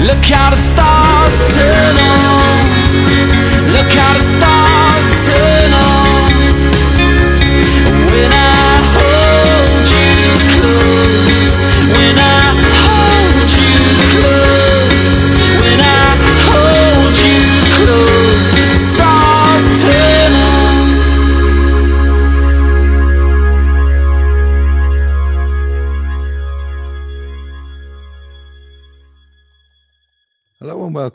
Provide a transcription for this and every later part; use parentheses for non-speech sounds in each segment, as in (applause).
Look how the stars turn on. Look how the stars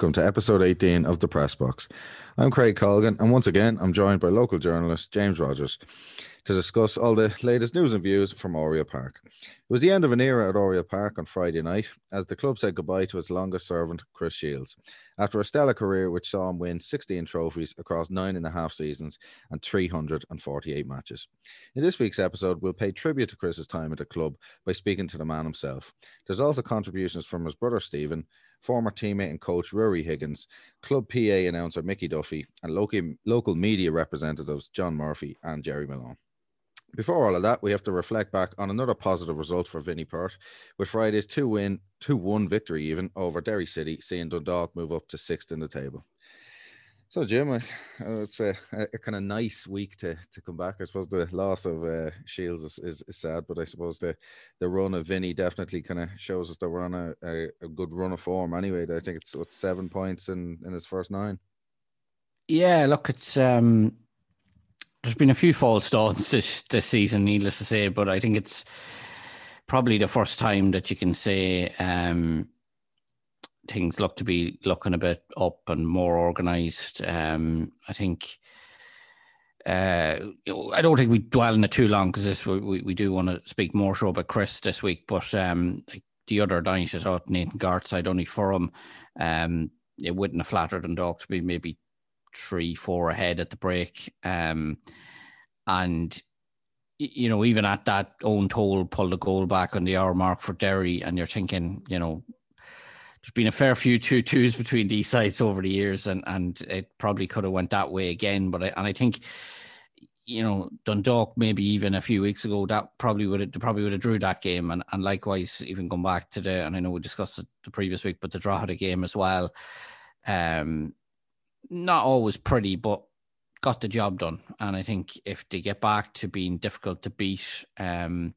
welcome to episode 18 of the Press Box. I'm Craig Colgan, and once again, I'm joined by local journalist James Rogers to discuss all the latest news and views from Oriel Park. It was the end of an era at Oriel Park on Friday night as the club said goodbye to its longest servant, Chris Shields, after a stellar career which saw him win 16 trophies across nine and a half seasons and 348 matches. In this week's episode, we'll pay tribute to Chris's time at the club by speaking to the man himself. There's also contributions from his brother Stephen, former teammate and coach Ruaidhrí Higgins, club PA announcer Mickey Duffy, and local, local media representatives John Murphy and Gerry Malone. Before all of that, we have to reflect back on another positive result for Vinny Perth, with Friday's 2 win, 2 1 victory even over Derry City, seeing Dundalk move up to sixth in the table. So, Jim, I, I would say a, a kind of nice week to, to come back. I suppose the loss of uh, Shields is, is, is sad, but I suppose the, the run of Vinny definitely kind of shows us that we're on a, a, a good run of form anyway. I think it's what, seven points in, in his first nine. Yeah, look, it's um, there's been a few false starts (laughs) this this season, needless to say, but I think it's probably the first time that you can say um, things look to be looking a bit up and more organised. Um, I think. Uh, I don't think we dwell on it too long because we, we, we do want to speak more so about Chris this week. But um, the other night, I thought Nathan Gartside only for him. Um, it wouldn't have flattered and dog to be maybe three, four ahead at the break. Um, and you know, even at that own toll, pull the goal back on the hour mark for Derry, and you're thinking, you know, there's been a fair few two twos between these sides over the years, and and it probably could have went that way again. But I, and I think. You know, Dundalk maybe even a few weeks ago that probably would have probably would have drew that game, and, and likewise even come back to the and I know we discussed it the previous week, but the draw the game as well. Um, not always pretty, but got the job done. And I think if they get back to being difficult to beat um,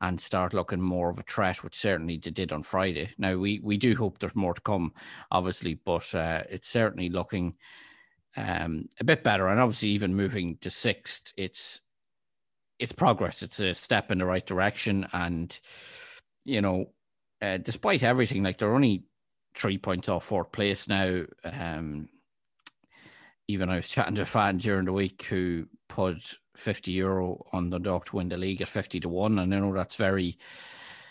and start looking more of a threat, which certainly they did on Friday. Now we we do hope there's more to come, obviously, but uh, it's certainly looking um, a bit better. And obviously, even moving to sixth, it's it's progress. It's a step in the right direction, and you know, uh, despite everything, like they're only three points off fourth place now. Um, even I was chatting to a fan during the week who put 50 euro on the dog to win the league at 50 to 1. And I know that's very,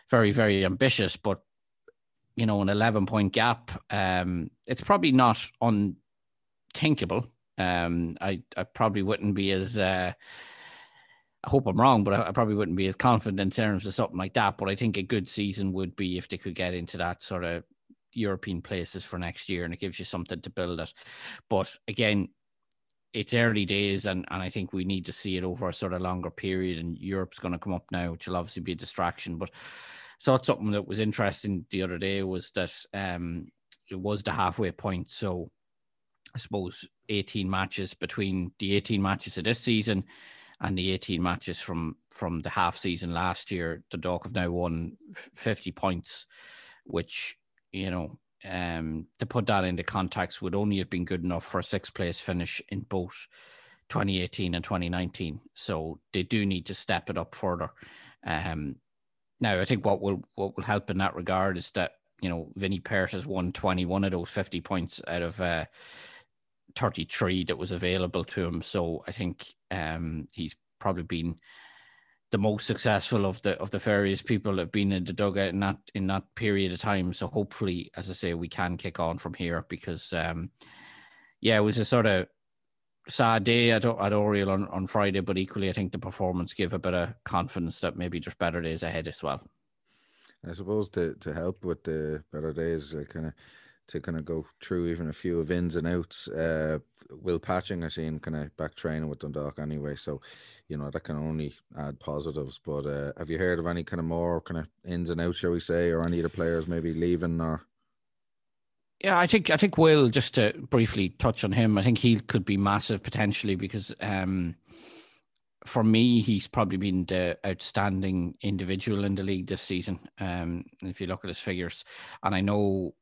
very, very ambitious, but you know, an 11 point gap, um, it's probably not unthinkable. Um, I, I probably wouldn't be as, uh, I hope I'm wrong, but I, I probably wouldn't be as confident in terms of something like that. But I think a good season would be if they could get into that sort of European places for next year, and it gives you something to build it. But again, it's early days, and, and I think we need to see it over a sort of longer period. And Europe's going to come up now, which will obviously be a distraction. But thought something that was interesting the other day was that um, it was the halfway point. So I suppose 18 matches between the 18 matches of this season and the 18 matches from from the half season last year. The Dog have now won 50 points, which you know, um, to put that into context, would only have been good enough for a sixth place finish in both 2018 and 2019. So they do need to step it up further. Um, now, I think what will what will help in that regard is that you know Vinny Perth has won 21 of those 50 points out of uh, 33 that was available to him. So I think um, he's probably been the most successful of the of the various people that have been in the dugout in that in that period of time. So hopefully, as I say, we can kick on from here because um, yeah, it was a sort of sad day at, at Oriel on, on Friday, but equally I think the performance gave a bit of confidence that maybe there's better days ahead as well. I suppose to, to help with the better days, uh, kind of to kind of go through even a few of ins and outs. Uh, Will Patching, I seen kind of back training with Dundalk anyway, so you know that can only add positives. But uh, have you heard of any kind of more kind of ins and outs, shall we say, or any of the players maybe leaving or? Yeah, I think I think Will just to briefly touch on him. I think he could be massive potentially because um, for me, he's probably been the outstanding individual in the league this season. Um, if you look at his figures, and I know,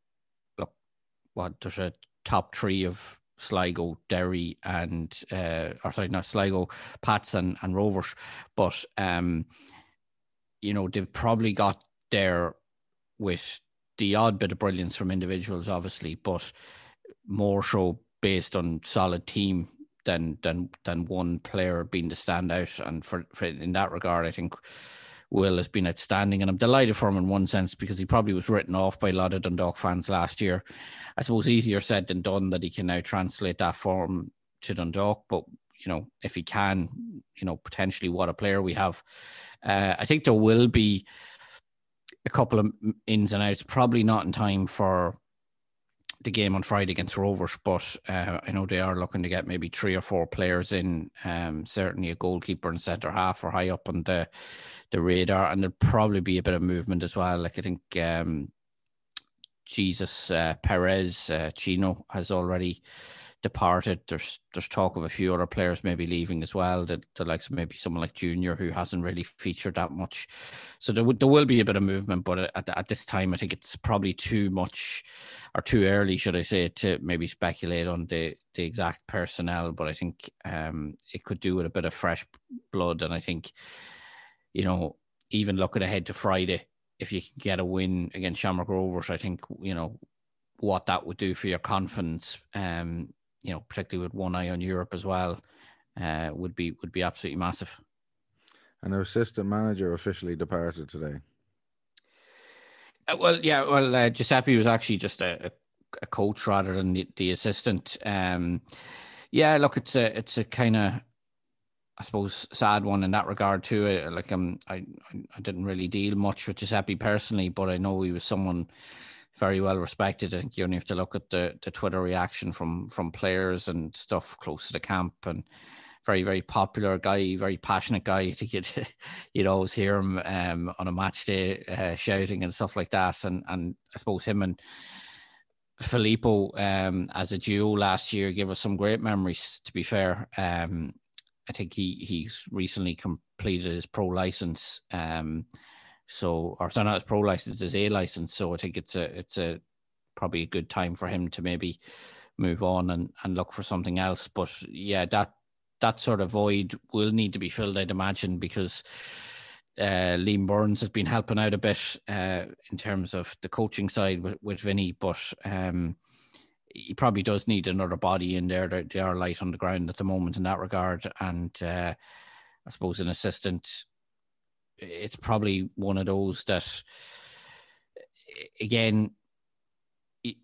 what there's a top three of Sligo, Derry, and uh, or sorry, not Sligo, Pats and, and Rovers, but um, you know they've probably got there with the odd bit of brilliance from individuals, obviously, but more so based on solid team than than than one player being the standout. And for, for in that regard, I think Will has been outstanding, and I'm delighted for him in one sense because he probably was written off by a lot of Dundalk fans last year. I suppose easier said than done that he can now translate that form to Dundalk, but you know if he can, you know potentially what a player we have. Uh, I think there will be a couple of ins and outs, probably not in time for the game on Friday against Rovers, but uh, I know they are looking to get maybe three or four players in. Um, certainly a goalkeeper and centre half are high up on the the radar, and there'll probably be a bit of movement as well. Like I think um, Jesus uh, Perez uh, Chino has already departed. There's there's talk of a few other players maybe leaving as well. That the likes of maybe someone like Junior who hasn't really featured that much. So there there will be a bit of movement, but at at this time I think it's probably too much or too early, should I say, to maybe speculate on the the exact personnel. But I think um, it could do with a bit of fresh blood, and I think you know even looking ahead to Friday. If you can get a win against Shamrock Rovers, I think you know what that would do for your confidence um, you know, particularly with one eye on Europe as well, uh, would be would be absolutely massive. And our assistant manager officially departed today. Uh, well, yeah, well, uh, Giuseppe was actually just a, a coach rather than the, the assistant. Um, yeah, look, it's a it's a kind of I suppose sad one in that regard too. Uh, like um, I I didn't really deal much with Giuseppe personally, but I know he was someone very well respected. I think you only have to look at the, the Twitter reaction from from players and stuff close to the camp and very very popular guy, very passionate guy. (laughs) To get you'd always hear him um, on a match day uh, shouting and stuff like that. And and I suppose him and Filippo um, as a duo last year gave us some great memories. To be fair, um, I think he he's recently completed his pro license. Um, so, or sorry, not his pro license, his A license. So I think it's a it's a probably a good time for him to maybe move on and, and look for something else. But yeah, that that sort of void will need to be filled, I'd imagine, because uh, Liam Burns has been helping out a bit uh, in terms of the coaching side with, with Vinny, but um, he probably does need another body in there. They are light on the ground at the moment in that regard. And uh, I suppose an assistant it's probably one of those that again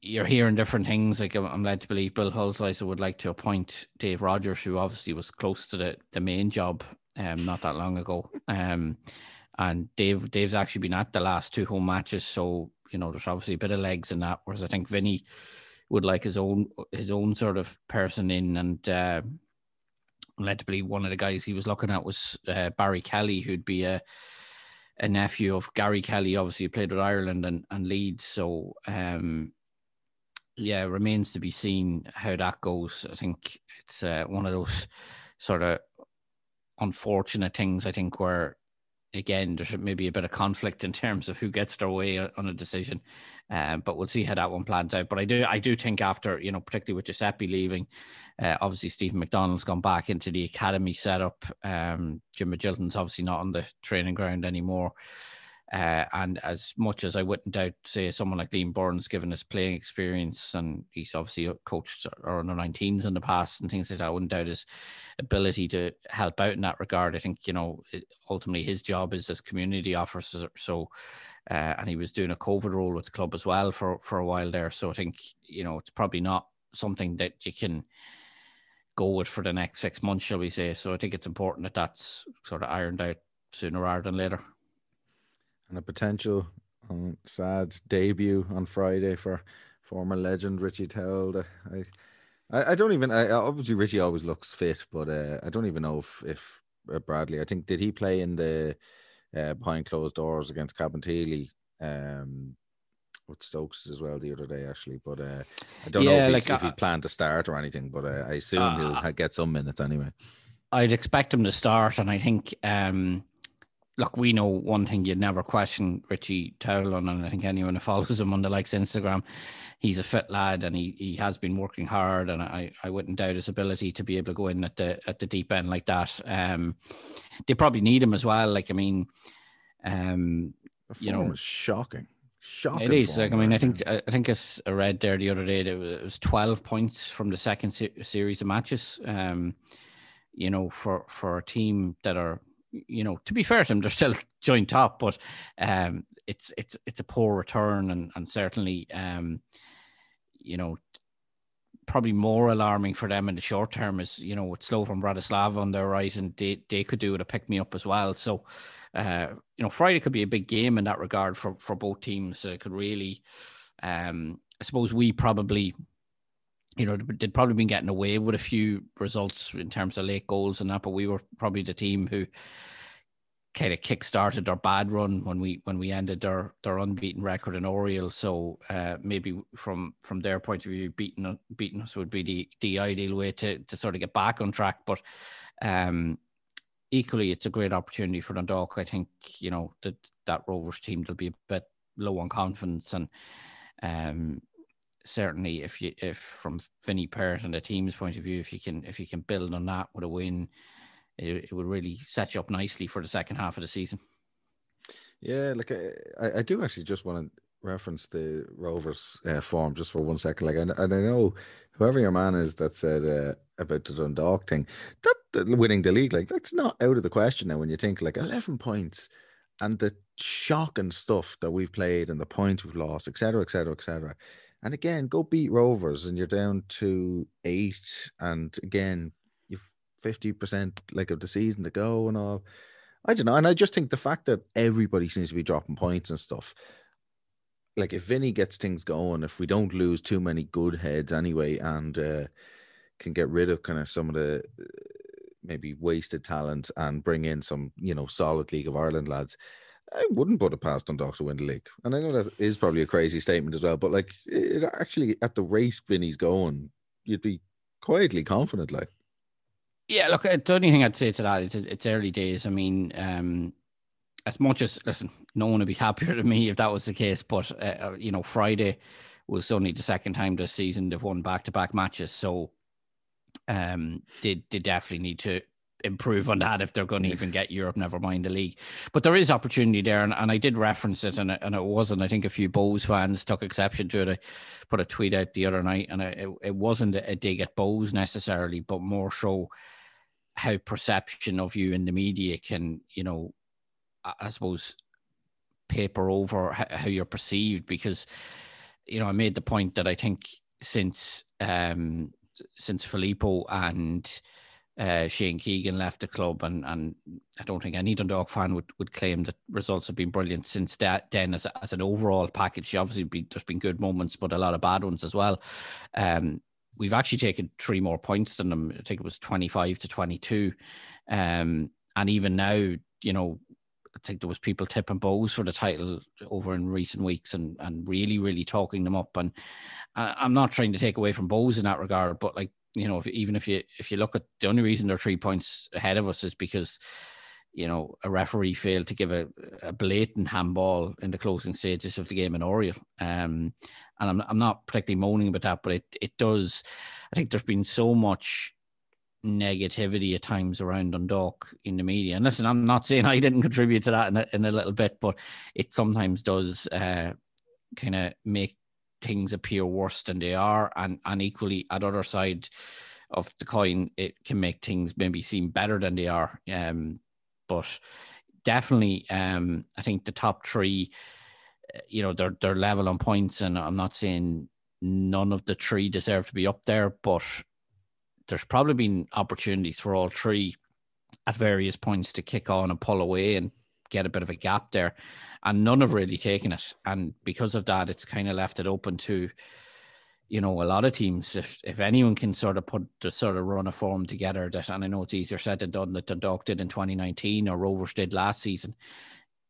you're hearing different things. Like I'm led to believe Bill Hulsizer would like to appoint Dave Rogers, who obviously was close to the, the main job um, not that long ago. Um, and Dave Dave's actually been at the last two home matches, so you know there's obviously a bit of legs in that. Whereas I think Vinny would like his own his own sort of person in, and uh, led to believe one of the guys he was looking at was uh, Barry Kelly, who'd be a a nephew of Gary Kelly, obviously who played with Ireland and, and Leeds. So um, yeah, remains to be seen how that goes. I think it's uh, one of those sort of unfortunate things. I think where again, there's maybe a bit of conflict in terms of who gets their way on a decision. Um, but we'll see how that one plans out. But I do, I do think after you know, particularly with Giuseppe leaving, uh, obviously Stephen McDonald's gone back into the academy setup. Um, Jim Magilton's obviously not on the training ground anymore. Uh, and as much as I wouldn't doubt, say, someone like Liam Burns, given his playing experience, and he's obviously coached our under 19s in the past and things like that, I wouldn't doubt his ability to help out in that regard. I think, you know, ultimately his job is as community officer. So, uh, and he was doing a COVID role with the club as well for, for a while there. So I think, you know, it's probably not something that you can go with for the next six months, shall we say. So I think it's important that that's sort of ironed out sooner rather than later and a potential um, sad debut on Friday for former legend Richie Towell. I, I, I don't even. I, obviously Richie always looks fit, but uh, I don't even know if if uh, Bradley. I think did he play in the uh, behind closed doors against Cabinteely um, with Stokes as well the other day, actually. But uh, I don't Yeah, know if, like, he, if he uh, planned to start or anything. But uh, I assume he'll Uh, get some minutes anyway. I'd expect him to start, and I think, um, look, we know one thing you'd never question Richie Towlin, and I think anyone who follows him on the likes Instagram, he's a fit lad, and he, he has been working hard, and I, I wouldn't doubt his ability to be able to go in at the at the deep end like that. Um, they probably need him as well. Like I mean, um, you know, is shocking. Shocking. it is like I mean I think. I think as I read there the other day that it was, it was twelve points from the second se- series of matches. Um, you know, for for a team that are you know to be fair to them, they're still (laughs) joint top, but um, it's it's it's a poor return and and certainly um, you know. Probably more alarming for them in the short term is, you know, with Slovan Bratislava on their horizon, they, they could do it a pick me up as well. So, uh, you know, Friday could be a big game in that regard for for both teams. It could really, um, I suppose we probably, you know, they'd probably been getting away with a few results in terms of late goals and that, but we were probably the team who kind of kick-started their bad run when we when we ended their their unbeaten record in Oriel. So uh, maybe from from their point of view, beating beating us would be the the ideal way to to sort of get back on track. But um, equally, it's a great opportunity for Dundalk. I think you know that that Rovers team will be a bit low on confidence and. Um, certainly, if you if from Vinny Perth and the team's point of view, if you can if you can build on that with a win, it, it would really set you up nicely for the second half of the season. Yeah, like I, I- I do actually just want to reference the Rovers uh, form just for one second. Like, and, and I know whoever your man is that said uh, about the Dundalk thing, that, that winning the league, like that's not out of the question now. When you think like eleven points and the shocking stuff that we've played and the points we've lost, etc., etc., etc. And again, go beat Rovers and you're down to eight, and again, you've fifty percent like of the season to go and all. I don't know. And I just think the fact that everybody seems to be dropping points and stuff, like if Vinny gets things going, if we don't lose too many good heads anyway, and uh, can get rid of kind of some of the uh, maybe wasted talent and bring in some, you know, solid League of Ireland lads, I wouldn't put it past Dundalk to win. And I know that is probably a crazy statement as well, but like it actually, at the rate Vinny's going, you'd be quietly confident, like. Yeah, look, uh, the only thing I'd say to that is it's- early days. I mean, um, as much as listen, no one would be (laughs) happier than me if that was the case. But uh, uh, you know, Friday was only the second time this season they've won back to back matches, so um, they they definitely need to improve on that if they're going to even get Europe. Never mind the league. But there is opportunity there, and, and I did reference it, and it, and it wasn't. I think a few Bohs fans took exception to it. I put a tweet out the other night, and it, it wasn't a dig at Bohs necessarily, but more so how perception of you in the media can, you know, I, suppose paper over how, how you're perceived because, you know, I made the point that I think since um since Filippo and uh, Shane Keegan left the club, and and I don't think any Dundalk fan would, would claim that results have been brilliant since that. Then, as, as an overall package, obviously be, there's been good moments, but a lot of bad ones as well. Um, we've actually taken three more points than them. I think it was twenty five to twenty two, um, and even now, you know, I think there was people tipping Bohs for the title over in recent weeks, and and really, really talking them up. And I, I'm not trying to take away from Bohs in that regard, but like you know, if, even if you if you look at the only reason they're three points ahead of us is because you know a referee failed to give a, a blatant handball in the closing stages of the game in Oriel. Um, and I'm I'm not particularly moaning about that, but it it does. I think there's been so much negativity at times around Dundalk in the media. And listen, I'm not saying I didn't contribute to that in a, in a little bit, but it sometimes does uh, kind of make things appear worse than they are, and and equally at other side of the coin, it can make things maybe seem better than they are. Um, but definitely, um, I think the top three, uh, you know, they're they're level on points, and I'm not saying none of the three deserve to be up there, but there's probably been opportunities for all three at various points to kick on and pull away and get a bit of a gap there. And none have really taken it. And because of that, it's kind of left it open to, you know, a lot of teams. If if anyone can sort of put the sort of run a form together that, and I know it's easier said than done that Dundalk did in 2019 or Rovers did last season,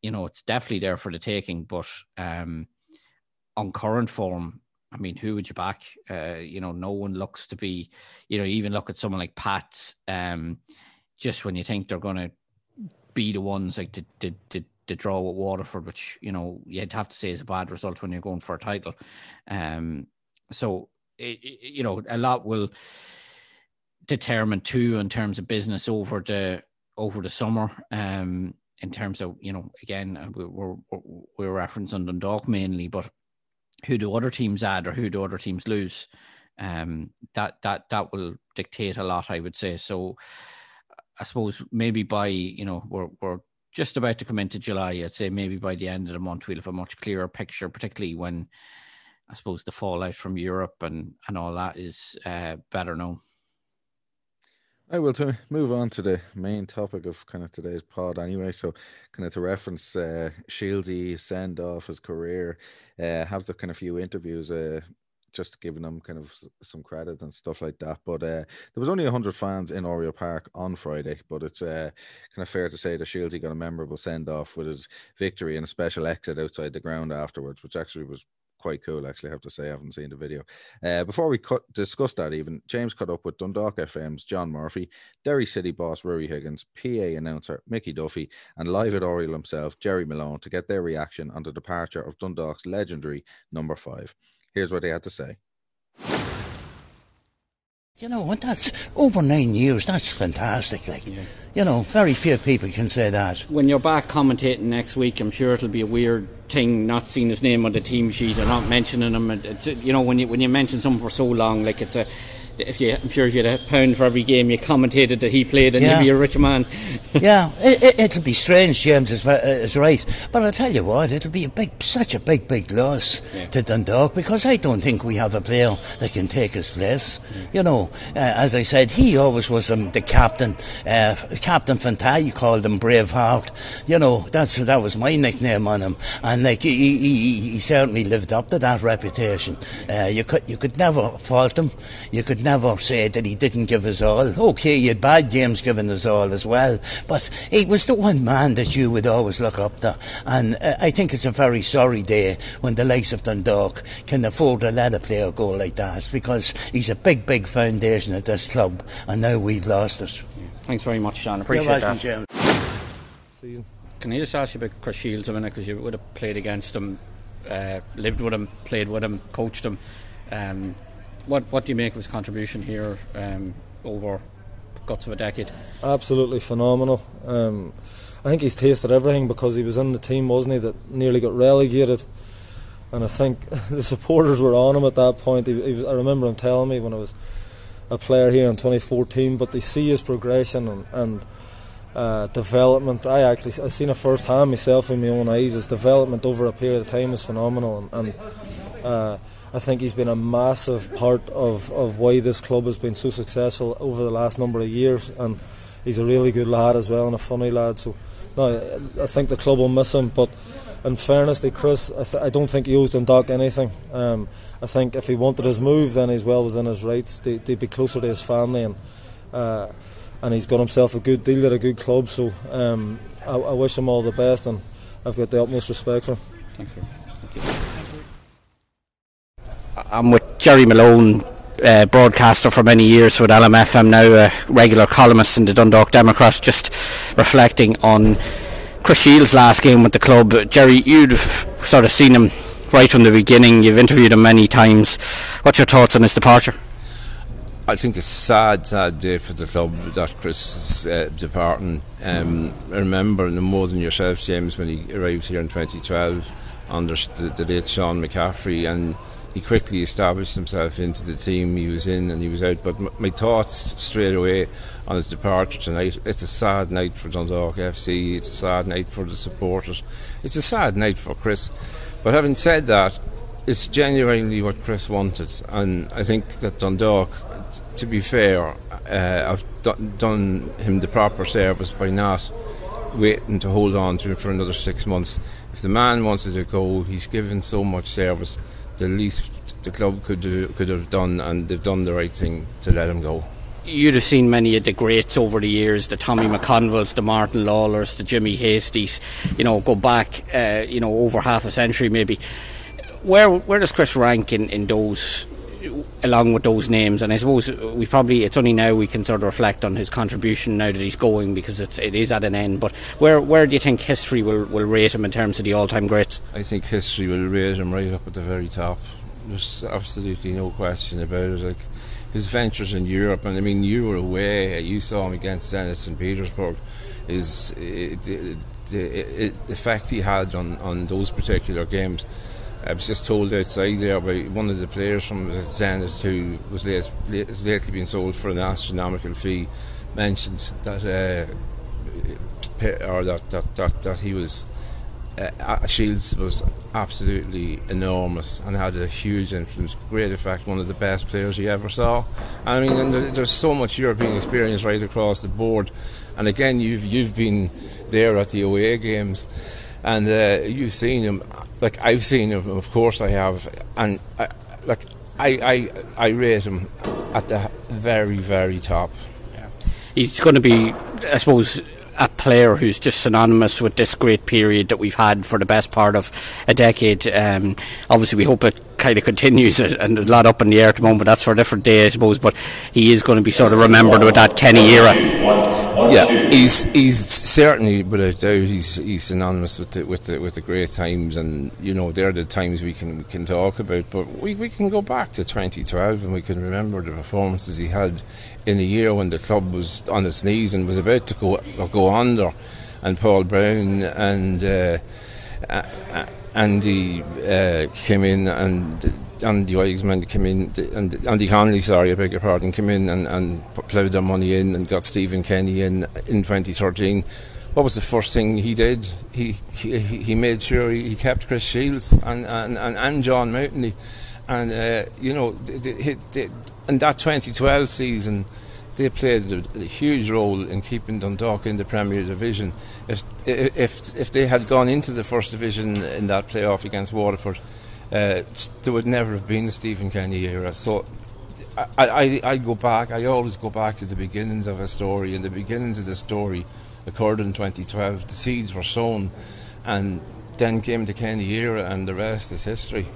you know, it's definitely there for the taking. But um, on current form, I mean, who would you back? Uh, you know, no one looks to be, you know, even look at someone like Pat. Um, just when you think they're going to be the ones like to, to, to, to draw with Waterford, which you know you'd have to say is a bad result when you're going for a title. Um, so it, it, you know, a lot will determine too in terms of business over the over the summer. Um, in terms of you know, again, uh, we're we're, we're referencing Dundalk mainly, but who do other teams add or who do other teams lose? Um, that that that will dictate a lot, I would say. So, I suppose maybe by you know we're we're just about to come into July. I'd say maybe by the end of the month we'll have a much clearer picture, particularly when I suppose the fallout from Europe and and all that is uh, better known. I will to move on to the main topic of kind of today's pod anyway. So kind of to reference uh Shieldsy send off his career, uh have the kind of few interviews uh just giving them kind of some credit and stuff like that. But uh, there was only 100 fans in Oriel Park on Friday, but it's uh, kind of fair to say that Shieldsy got a memorable send off with his victory and a special exit outside the ground afterwards, which actually was quite cool, actually. I have to say, I haven't seen the video. Uh, before we cut, discuss that, even James caught up with Dundalk FM's John Murphy, Derry City boss Ruaidhrí Higgins, PA announcer Mickey Duffy, and live at Oriel himself, Gerry Malone, to get their reaction on the departure of Dundalk's legendary number five. Here's what they had to say. You know, and that's over nine years. That's fantastic. Like, yeah. you know, very few people can say that. When you're back commentating next week, I'm sure it'll be a weird thing not seeing his name on the team sheet or not mentioning him. It's, you know, when you when you mention someone for so long, like it's a if you, I'm sure if you had a pound for every game you commentated that he played, and yeah. you'd be a rich man. (laughs) yeah, it, will it, be strange, James is, is right. But I'll tell you what, it'll be a big, such a big, big loss yeah. to Dundalk because I don't think we have a player that can take his place. Yeah. You know, uh, as I said, he always was um, the captain, uh, Captain Fantai, you called him Braveheart. You know, that's that was my nickname on him, and like he, he, he certainly lived up to that reputation. Uh, you could you could never fault him. You could never say that he didn't give us all. Okay, you had bad games giving us all as well, but he was the one man that you would always look up to. And uh, I think it's a very sorry day when the likes of Dundalk can afford to let a player go like that because he's a big, big foundation at this club, and now we've lost it. Thanks very much, Sean. Appreciate You're welcome, that. Jim. Season. Can I just ask you about Chris Shields a minute because you would have played against him, uh, lived with him, played with him, coached him. Um, what what do you make of his contribution here um, over guts of a decade? Absolutely phenomenal. Um, I think he's tasted everything because he was in the team, wasn't he, that nearly got relegated. And I think (laughs) the supporters were on him at that point. He, he was, I remember him telling me when I was a player here in 2014, but they see his progression and, and uh, development. I actually I seen it firsthand myself in my own eyes. His development over a period of time was phenomenal, and, and uh, I think he's been a massive part of, of why this club has been so successful over the last number of years. And he's a really good lad as well and a funny lad. So, no, I think the club will miss him. But in fairness to Chris, I, th- I don't think he owes Dundalk anything. Um, I think if he wanted his move, then he's well within his rights to, to be closer to his family. And uh, and he's got himself a good deal at a good club. So um, I, I wish him all the best, and I've got the utmost respect for him. Thank you. Thank you. I'm with Gerry Malone, uh, broadcaster for many years with LMFM, now a regular columnist in the Dundalk Democrat, just reflecting on Chris Shields' last game with the club. Gerry, you'd have sort of seen him right from the beginning, you've interviewed him many times. What's your thoughts on his departure? I think it's a sad, sad day for the club that Chris is uh, departing. Um, I remember no more than yourself, James, when he arrived here in 2012 under the, the late Sean McCaffrey, and he quickly established himself into the team he was in and he was out. But my thoughts straight away on his departure tonight. It's a sad night for Dundalk FC. It's a sad night for the supporters. It's a sad night for Chris. But having said that, it's genuinely what Chris wanted, and I think that Dundalk, to be fair, uh, d- done him the proper service by not waiting to hold on to him for another six months. If the man wanted to go, he's given so much service the least the club could do, could have done, and they've done the right thing to let him go. You'd have seen many of the greats over the years, the Tommy McConvilles, the Martin Lawlers, the Jimmy Hasties, you know, go back, uh, you know, over half a century maybe. where where does Chris rank in, in those along with those names. And I suppose we probably it's only now we can sort of reflect on his contribution now that he's going because it's it is at an end. But where where do you think history will, will rate him in terms of the all-time greats? I think history will rate him right up at the very top. There's absolutely no question about it. Like his ventures in Europe and I mean you were away you saw him against Zenit St Petersburg is it, it, it, the effect he had on, on those particular games I was just told outside there by one of the players from Zenit who was late, late, has lately been sold for an astronomical fee mentioned that uh, or that, that, that, that he was uh, Shields was absolutely enormous and had a huge influence, great effect, one of the best players you ever saw. I mean, there's so much European experience right across the board. And again, you've you've been there at the away games, and uh, you've seen him like I've seen him, of course I have, and I, like I, I I rate him at the very very top. Yeah. He's going to be, I suppose, a player who's just synonymous with this great period that we've had for the best part of a decade. Um, obviously, we hope it kind of continues and a lot up in the air at the moment. That's for a different day, I suppose. But he is going to be sort of remembered with that Kenny era. Yeah, he's he's certainly without doubt he's he's synonymous with the with the with the great times, and you know they're the times we can we can talk about. But we, we can go back to 2012 and we can remember the performances he had in a year when the club was on its knees and was about to go go under, and Paul Brown and. Uh, Andy uh, came in and Andy Wigsman came in and Andy Connolly, sorry, I beg your pardon, came in and, and ploughed their money in and got Stephen Kenny in in 2013. What was the first thing he did? He he, he made sure he, kept Chris Shields and and, and, and John Mountney, and uh, you know, in that 2012 season they played a, a, huge role in keeping Dundalk in the Premier Division. If if if they had gone into the First Division in that playoff against Waterford, uh, there would never have been a Stephen Kenny era. So. I, I, I go back, I always go back to the beginnings of a story, and the beginnings of the story occurred in 2012. The seeds were sown, and then came the Kenny era, and the rest is history.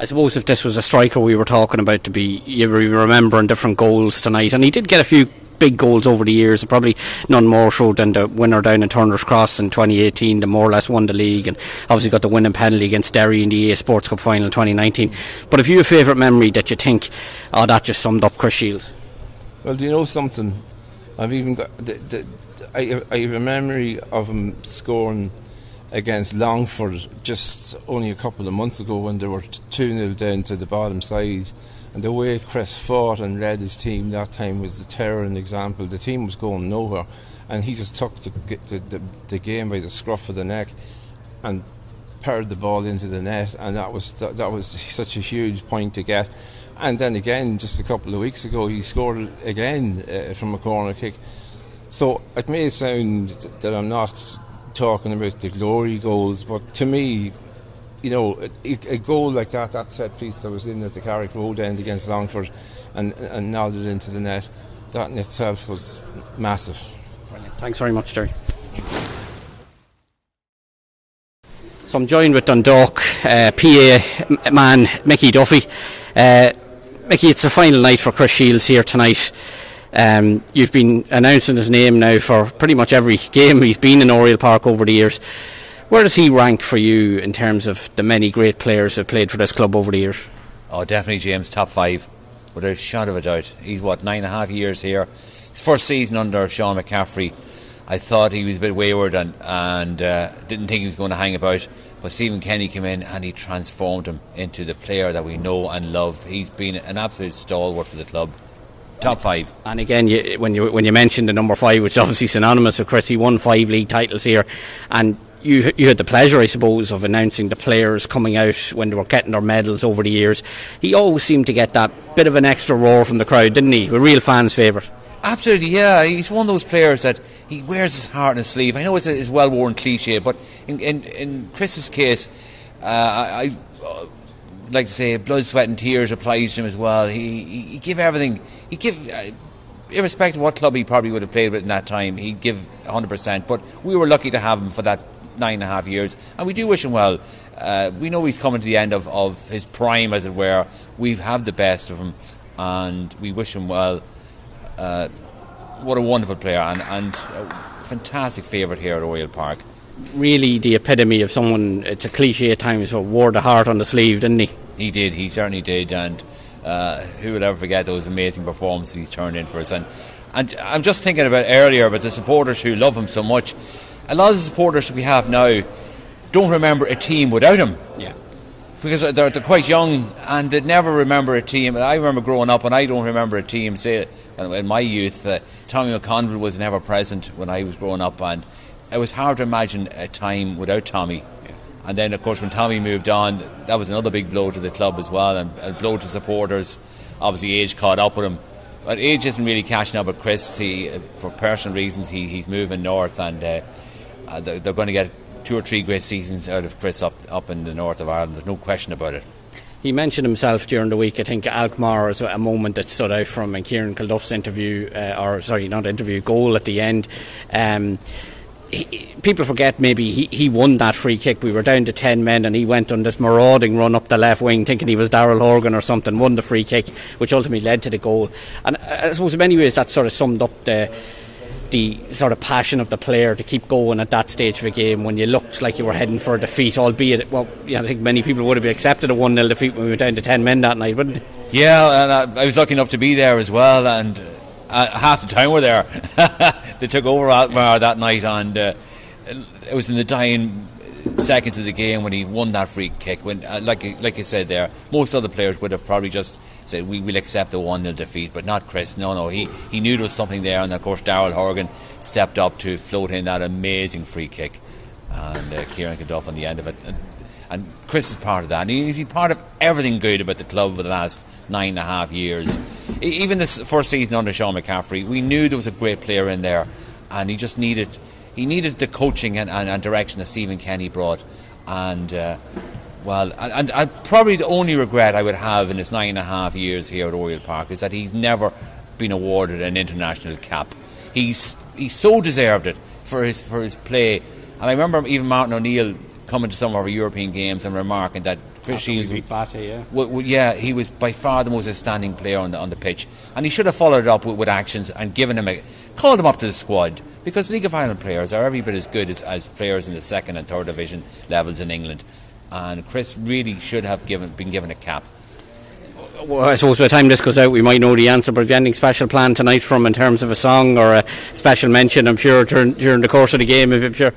I suppose if this was a striker we were talking about to be, you remembering different goals tonight, and he did get a few big goals over the years, probably none more so than the winner down in Turner's Cross in 2018, the more or less won the league, and obviously got the winning penalty against Derry in the EA Sports Cup final 2019. But if you have a favourite memory that you think, oh, that just summed up Chris Shields? Well, do you know something? I've even got. The, the, I, I have a memory of him scoring against Longford just only a couple of months ago when they were 2 0 down to the bottom side. And the way Chris fought and led his team that time was a terror and example. The team was going nowhere, and he just took the, the, the, the game by the scruff of the neck and parried the ball into the net, and that was that, that was (laughs) such a huge point to get. And then again, just a couple of weeks ago, he scored again uh, from a corner kick. So it may sound that I'm not talking about the glory goals, but to me, you know, a, a goal like that, that set piece that was in at the Carrick Road end against Longford and, and nodded into the net, that in itself was massive. Brilliant. Thanks very much, Terry. So I'm joined with Dundalk uh, PA man Mickey Duffy. Uh, Mickey, it's the final night for Chris Shields here tonight. Um, you've been announcing his name now for pretty much every (laughs) game he's been in Oriel Park over the years. Where does he rank for you in terms of the many great players who played for this club over the years? Oh, definitely James, top five, without a shadow of a doubt. He's what nine and a half years here. His first season under Sean McCaffrey, I thought he was a bit wayward and and uh, didn't think he was going to hang about. But Stephen Kenny came in and he transformed him into the player that we know and love. He's been an absolute stalwart for the club top five. And again, you, when you when you mentioned the number five, which is obviously synonymous with Chris, he won five league titles here, and you you had the pleasure, I suppose, of announcing the players coming out when they were getting their medals over the years. He always seemed to get that bit of an extra roar from the crowd, didn't he? A real fans' favourite. Absolutely, yeah. He's one of those players that he wears his heart on his sleeve. I know it's a, it's well worn cliche, but in, in, in Chris's case, uh, I, like to say blood, sweat, and tears applies to him as well. He, he, he give everything he give, uh, irrespective of what club he probably would have played with in that time, he'd give 100%. But we were lucky to have him for that nine and a half years, and we do wish him well. uh, we know he's coming to the end of, of his prime, as it were. We've had the best of him, and we wish him well. Uh, what a wonderful player, and, and fantastic favourite here at Oriel Park. Really, the epitome of someone. It's a cliche at times, but wore the heart on the sleeve, didn't he? He did. He certainly did, and uh, who would ever forget those amazing performances he turned in for us? And and I'm just thinking about earlier about the supporters who love him so much. A lot of the supporters we have now don't remember a team without him. Yeah. Because they're, they're quite young and they never remember a team. I remember growing up and I don't remember a team. Say, in my youth, uh, Tommy McConville was never present when I was growing up, and it was hard to imagine a time without Tommy. And then, of course, when Tommy moved on, that was another big blow to the club as well, and a blow to supporters. Obviously, age caught up with him. But age isn't really catching up with Chris. He, for personal reasons, he, he's moving north, and uh, uh, they're, they're going to get two or three great seasons out of Chris up up in the north of Ireland. There's no question about it. He mentioned himself during the week. I think Alkmaar is a moment that stood out from Ciarán Kilduff's interview, uh, or sorry, not interview, goal at the end. Um, he, people forget maybe he, he won that free kick. We were down to 10 men and he went on this marauding run up the left wing thinking he was Daryl Horgan or something, won the free kick, which ultimately led to the goal. And I suppose in many ways that sort of summed up the the sort of passion of the player to keep going at that stage of the game when you looked like you were heading for a defeat, albeit, well, yeah, I think many people would have accepted a 1 0 defeat when we went down to 10 men that night, wouldn't they? Yeah, and I, I was lucky enough to be there as well, and uh, uh, half the town were there. (laughs) they took over Alkmaar that night, and uh, it was in the dying seconds of the game when he won that free kick. When, uh, like like you said there, most other players would have probably just said we will accept a one 0 defeat, but not Chris. No, no, he he knew there was something there, and of course Daryl Horgan stepped up to float in that amazing free kick, and uh, Ciarán Kilduff on the end of it. And, and Chris is part of that. And he's part of everything good about the club for the last nine and a half years. Even this first season under Sean McCaffrey, we knew there was a great player in there, and he just needed he needed the coaching and, and, and direction that Stephen Kenny brought. And uh, well, and, and, probably the only regret I would have in his nine and a half years here at Oriel Park is that he's never been awarded an international cap. He's he so deserved it for his for his play. And I remember even Martin O'Neill coming to some of our European games and remarking that Chris Shields, yeah. well, yeah, he was by far the most outstanding player on the on the pitch, and he should have followed it up with, with actions and given him a called him up to the squad because League of Ireland players are every bit as good as, as players in the second and third division levels in England. And Chris really should have given been given a cap. Well, I suppose by the time this goes out, we might know the answer. But have you anything special planned tonight from in terms of a song or a special mention? I'm sure during, during the course of the game, if I'm sure.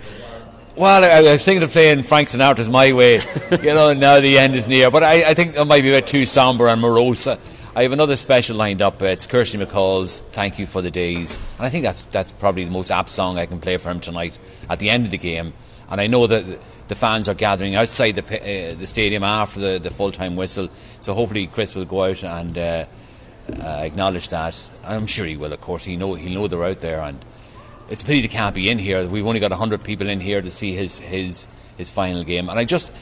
Well, I, I was thinking of playing Frank Sinatra's "My Way," you know. Now the end is near, but I, I think it might be a bit too somber and morose. I have another special lined up. It's Kirsty MacColl's "Thank You for the Days," and I think that's that's probably the most apt song I can play for him tonight at the end of the game. And I know that the fans are gathering outside the uh, the stadium after the, the full time whistle. So hopefully Chris will go out and uh, uh, acknowledge that. I'm sure he will. Of course, he know he'll know they're out there, and it's a pity they can't be in here. We've only got hundred people in here to see his his his final game, and I just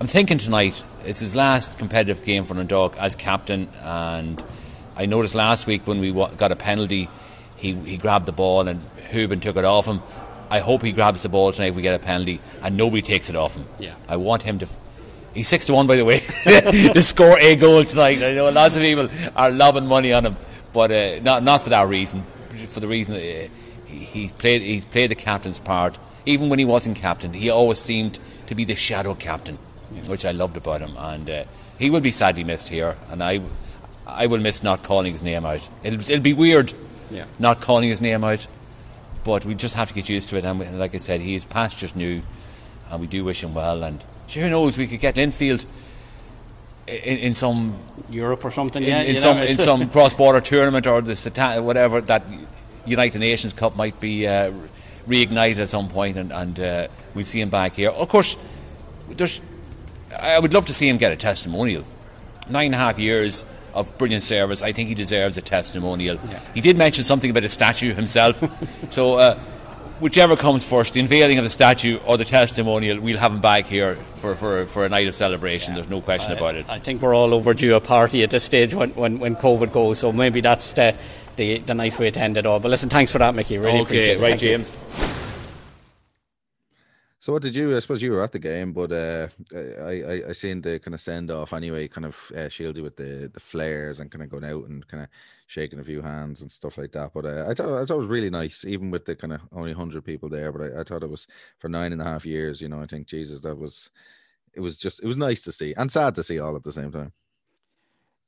I'm thinking tonight it's his last competitive game for Dundalk as captain, and I noticed last week when we got a penalty, he, he grabbed the ball and Hoban took it off him. I hope he grabs the ball tonight if we get a penalty and nobody takes it off him. Yeah. I want him to. He's six to one, by the way, (laughs) to score a goal tonight. I know lots of people are lobbing money on him, but uh, not not for that reason. For the reason uh, he, he's played he's played the captain's part. Even when he wasn't captain, he always seemed to be the shadow captain which I loved about him. And uh, he will be sadly missed here, and I, I will miss not calling his name out. It'll, it'll be weird, yeah. not calling his name out, but we just have to get used to it. And like I said, he is pastures new, and we do wish him well. And sure, who knows, we could get Linfield in, in some Europe or something. In, yeah, in some in some (laughs) cross border tournament or the Setanta, whatever that United Nations Cup might be uh, reignited at some point, and, and uh, we'll see him back here. Of course, there's I would love to see him get a testimonial. Nine and a half years of brilliant service. I think he deserves a testimonial. Yeah. He did mention something about a statue himself. (laughs) so, uh, whichever comes first, the unveiling of the statue or the testimonial, we'll have him back here for, for, for a night of celebration. Yeah. There's no question I, about it. I think we're all overdue a party at this stage when, when, when COVID goes. So maybe that's the, the, the nice way to end it all. But listen, thanks for that, Mickey. Really okay, appreciate it. right, Thank James. You. So what did you? I suppose you were at the game, but uh, I, I I seen the kind of send off anyway, kind of uh, shieldy with the the flares and kind of going out and kind of shaking a few hands and stuff like that. But uh, I thought I thought it was really nice, even with the kind of only hundred people there. But I, I thought it was for nine and a half years. You know, I think Jesus, that was it was just it was nice to see and sad to see all at the same time.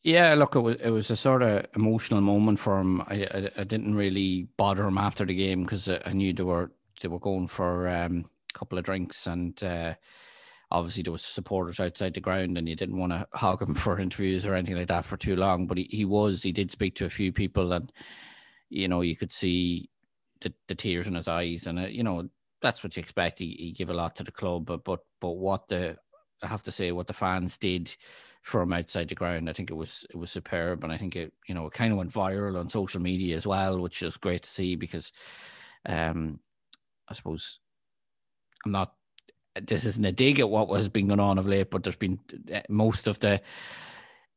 Yeah, look, it was it was a sort of emotional moment for him. I I, I didn't really bother him after the game because I knew they were they were going for um, a couple of drinks and. Uh, obviously, there was supporters outside the ground, and you didn't want to hog him (laughs) for interviews or anything like that for too long. But he, he was he did speak to a few people, and you know you could see the, the tears in his eyes, and uh, you know that's what you expect. He, he gave a lot to the club, but but but what the I have to say what the fans did from outside the ground. I think it was it was superb, and I think it you know it kind of went viral on social media as well, which is great to see because, um, I suppose I'm not. This isn't a dig at what has been going on of late, but there's been uh, most of the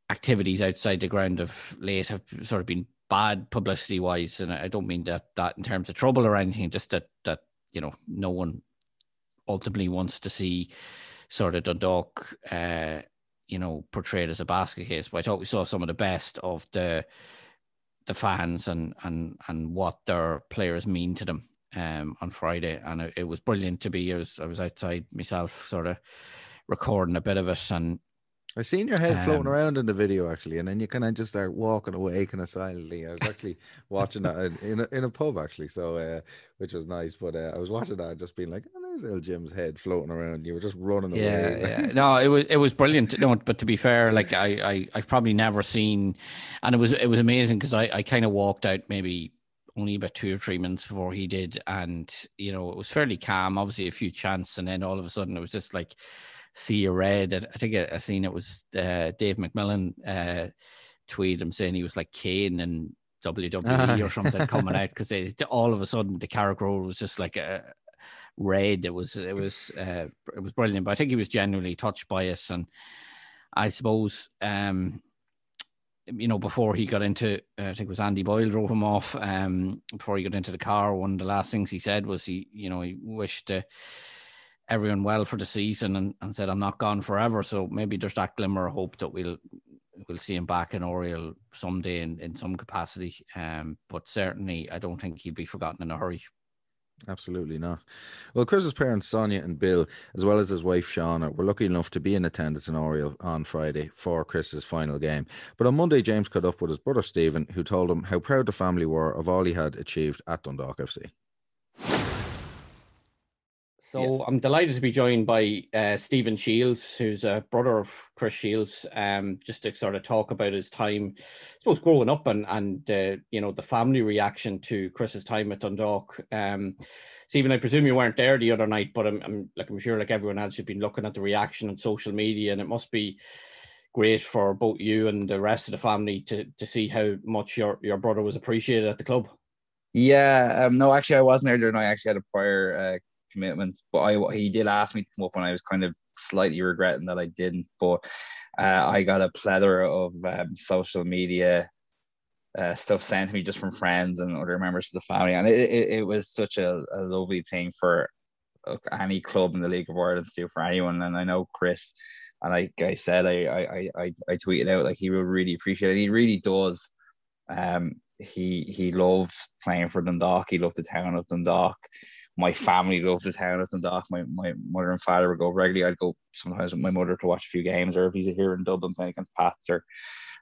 activities outside the ground of late have sort of been bad publicity wise, and I don't mean that that in terms of trouble or anything, just that that you know no one ultimately wants to see sort of Dundalk. Uh, you know, portrayed as a basket case. But I thought we saw some of the best of the the fans and and and what their players mean to them um, on Friday, and it, it was brilliant to be. I was I was outside myself, sort of recording a bit of it, and I seen your head floating Um, around in the video actually, and then you kind of just start walking away (laughs) kind of silently. I was actually watching that in- in a, in a pub actually, so uh, which was nice. But uh, I was watching that, just being like, "Oh, there's little Jim's head floating around." You were just running away. yeah. (laughs) yeah. No, it was it was brilliant. No, but to be fair, like I I I've probably never seen, and it was it was amazing because I I kind of walked out maybe only about two or three minutes before he did, and you know it was fairly calm. Obviously, a few chants, and then all of a sudden it was just like see a red. I think I, I seen it was uh, Dave McMillan uh, tweeted him saying he was like Kane and WWE or (laughs) something coming out because all of a sudden the role was just like a red. It was it was uh, it was brilliant. But I think he was genuinely touched by us, and I suppose um, you know before he got into uh, I think it was Andy Boyle drove him off. Um, before he got into the car, one of the last things he said was he you know he wished. Uh, everyone well for the season and, and said I'm not gone forever. So maybe there's that glimmer of hope that we'll we'll see him back in Oriel someday in, in some capacity. Um, but certainly I don't think he'd be forgotten in a hurry. Absolutely not. Well, Chris's parents, Sonia and Bill, as well as his wife, Shauna, were lucky enough to be in attendance in Oriel on Friday for Chris's final game. But on Monday, James caught up with his brother, Stephen, who told him how proud the family were of all he had achieved at Dundalk FC. So I'm delighted to be joined by uh, Stephen Shields, who's a brother of Chris Shields, um, just to sort of talk about his time, I suppose, growing up and and uh, you know the family reaction to Chris's time at Dundalk. Um, Stephen, I presume you weren't there the other night, but I'm, I'm like I'm sure like everyone else, you've been looking at the reaction on social media, and it must be great for both you and the rest of the family to to see how much your your brother was appreciated at the club. Yeah, um, no, actually, I wasn't there during. I actually had a prior uh, commitment, but I he did ask me to come up, and I was kind of slightly regretting that I didn't. But uh, I got a plethora of um, social media uh, stuff sent to me just from friends and other members of the family, and it it, it was such a, a lovely thing for any club in the League of Ireland to do for anyone. And I know Chris, and like I said, I I I, I tweeted out like he will really appreciate it. He really does. Um, he he loves playing for Dundalk. He loved the town of Dundalk. My family loved the town of Dundalk. My my mother and father would go regularly. I'd go sometimes with my mother to watch a few games, or if he's here in Dublin playing against Pats or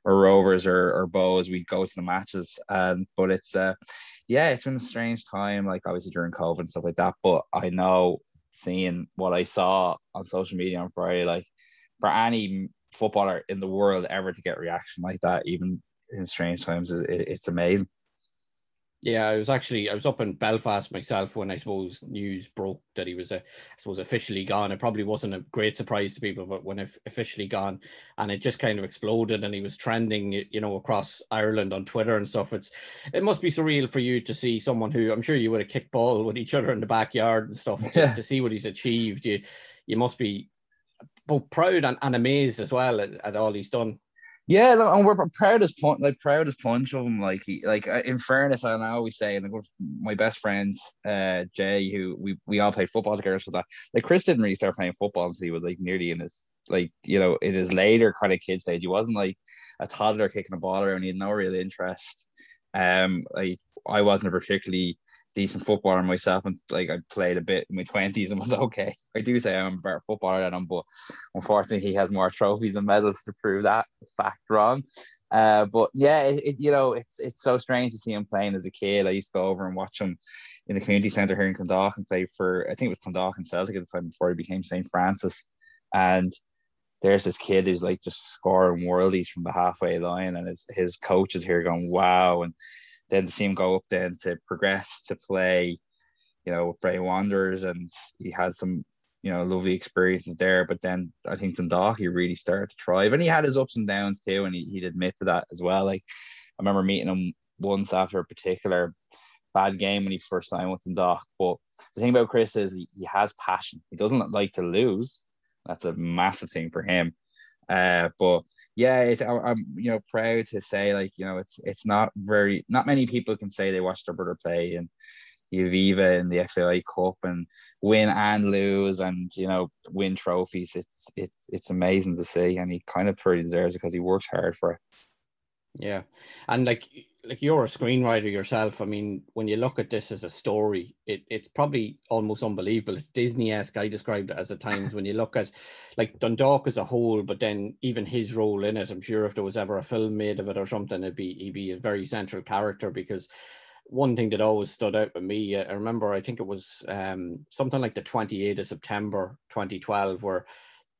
or Rovers or or Bohs, we'd go to the matches. Um, but it's uh, yeah, it's been a strange time. Like obviously during COVID and stuff like that. But I know seeing what I saw on social media on Friday, like for any footballer in the world ever to get reaction like that, even in strange times, it's amazing. Yeah, I was actually I was up in Belfast myself when I suppose news broke that he was, uh, I suppose, officially gone. It probably wasn't a great surprise to people, but when officially gone, and it just kind of exploded, and he was trending, you know, across Ireland on Twitter and stuff. It's it must be surreal for you to see someone who I'm sure you would have kicked ball with each other in the backyard and stuff to, Yeah. to see what he's achieved. You you must be both proud and, and amazed as well at, at all he's done. Yeah, look, and we're proud as punch, like proud as punch of him. Like he, like in fairness, I always say, like my best friends, uh, Jay, who we we all played football together. So that like Chris didn't really start playing football until he was like nearly in his like you know in his later kind of kid stage. He wasn't like a toddler kicking a ball around. He had no real interest. Um, like I wasn't a particularly decent footballer myself, and like I played a bit in my twenties and was (laughs) okay. I do say I'm a better footballer than him, but unfortunately, he has more trophies and medals to prove that fact wrong. Uh, but yeah, it, it, you know, it's it's so strange to see him playing as a kid. I used to go over and watch him in the community centre here in Clondalkin and play for I think it was Clondalkin Celtic at the time before he became St Francis, and there's this kid who's like just scoring worldies from the halfway line, and his his coach is here going wow, and then to see him go up then to progress to play, you know, with Bray Wanderers, and he had some you know lovely experiences there. But then I think Dundalk he really started to thrive, and he had his ups and downs too, and he, he'd admit to that as well. Like I remember meeting him once after a particular bad game when he first signed with Dundalk, but the thing about Chris is he, he has passion. He doesn't like to lose that's a massive thing for him. Uh, but yeah, it, I, am you know proud to say like you know it's it's not very not many people can say they watched their brother play and the and the FAI Cup and win and lose and you know win trophies. It's it's it's amazing to see, and he kind of pretty deserves it because he works hard for it. Yeah, and like like you're a screenwriter yourself. I mean, when you look at this as a story, it, it's probably almost unbelievable. It's Disney-esque. I described it as at times when you look at like Dundalk as a whole, but then even his role in it. I'm sure if there was ever a film made of it or something, it'd be he'd be a very central character because one thing that always stood out with me, I remember I think it was um, something like the 28th of September 2012, where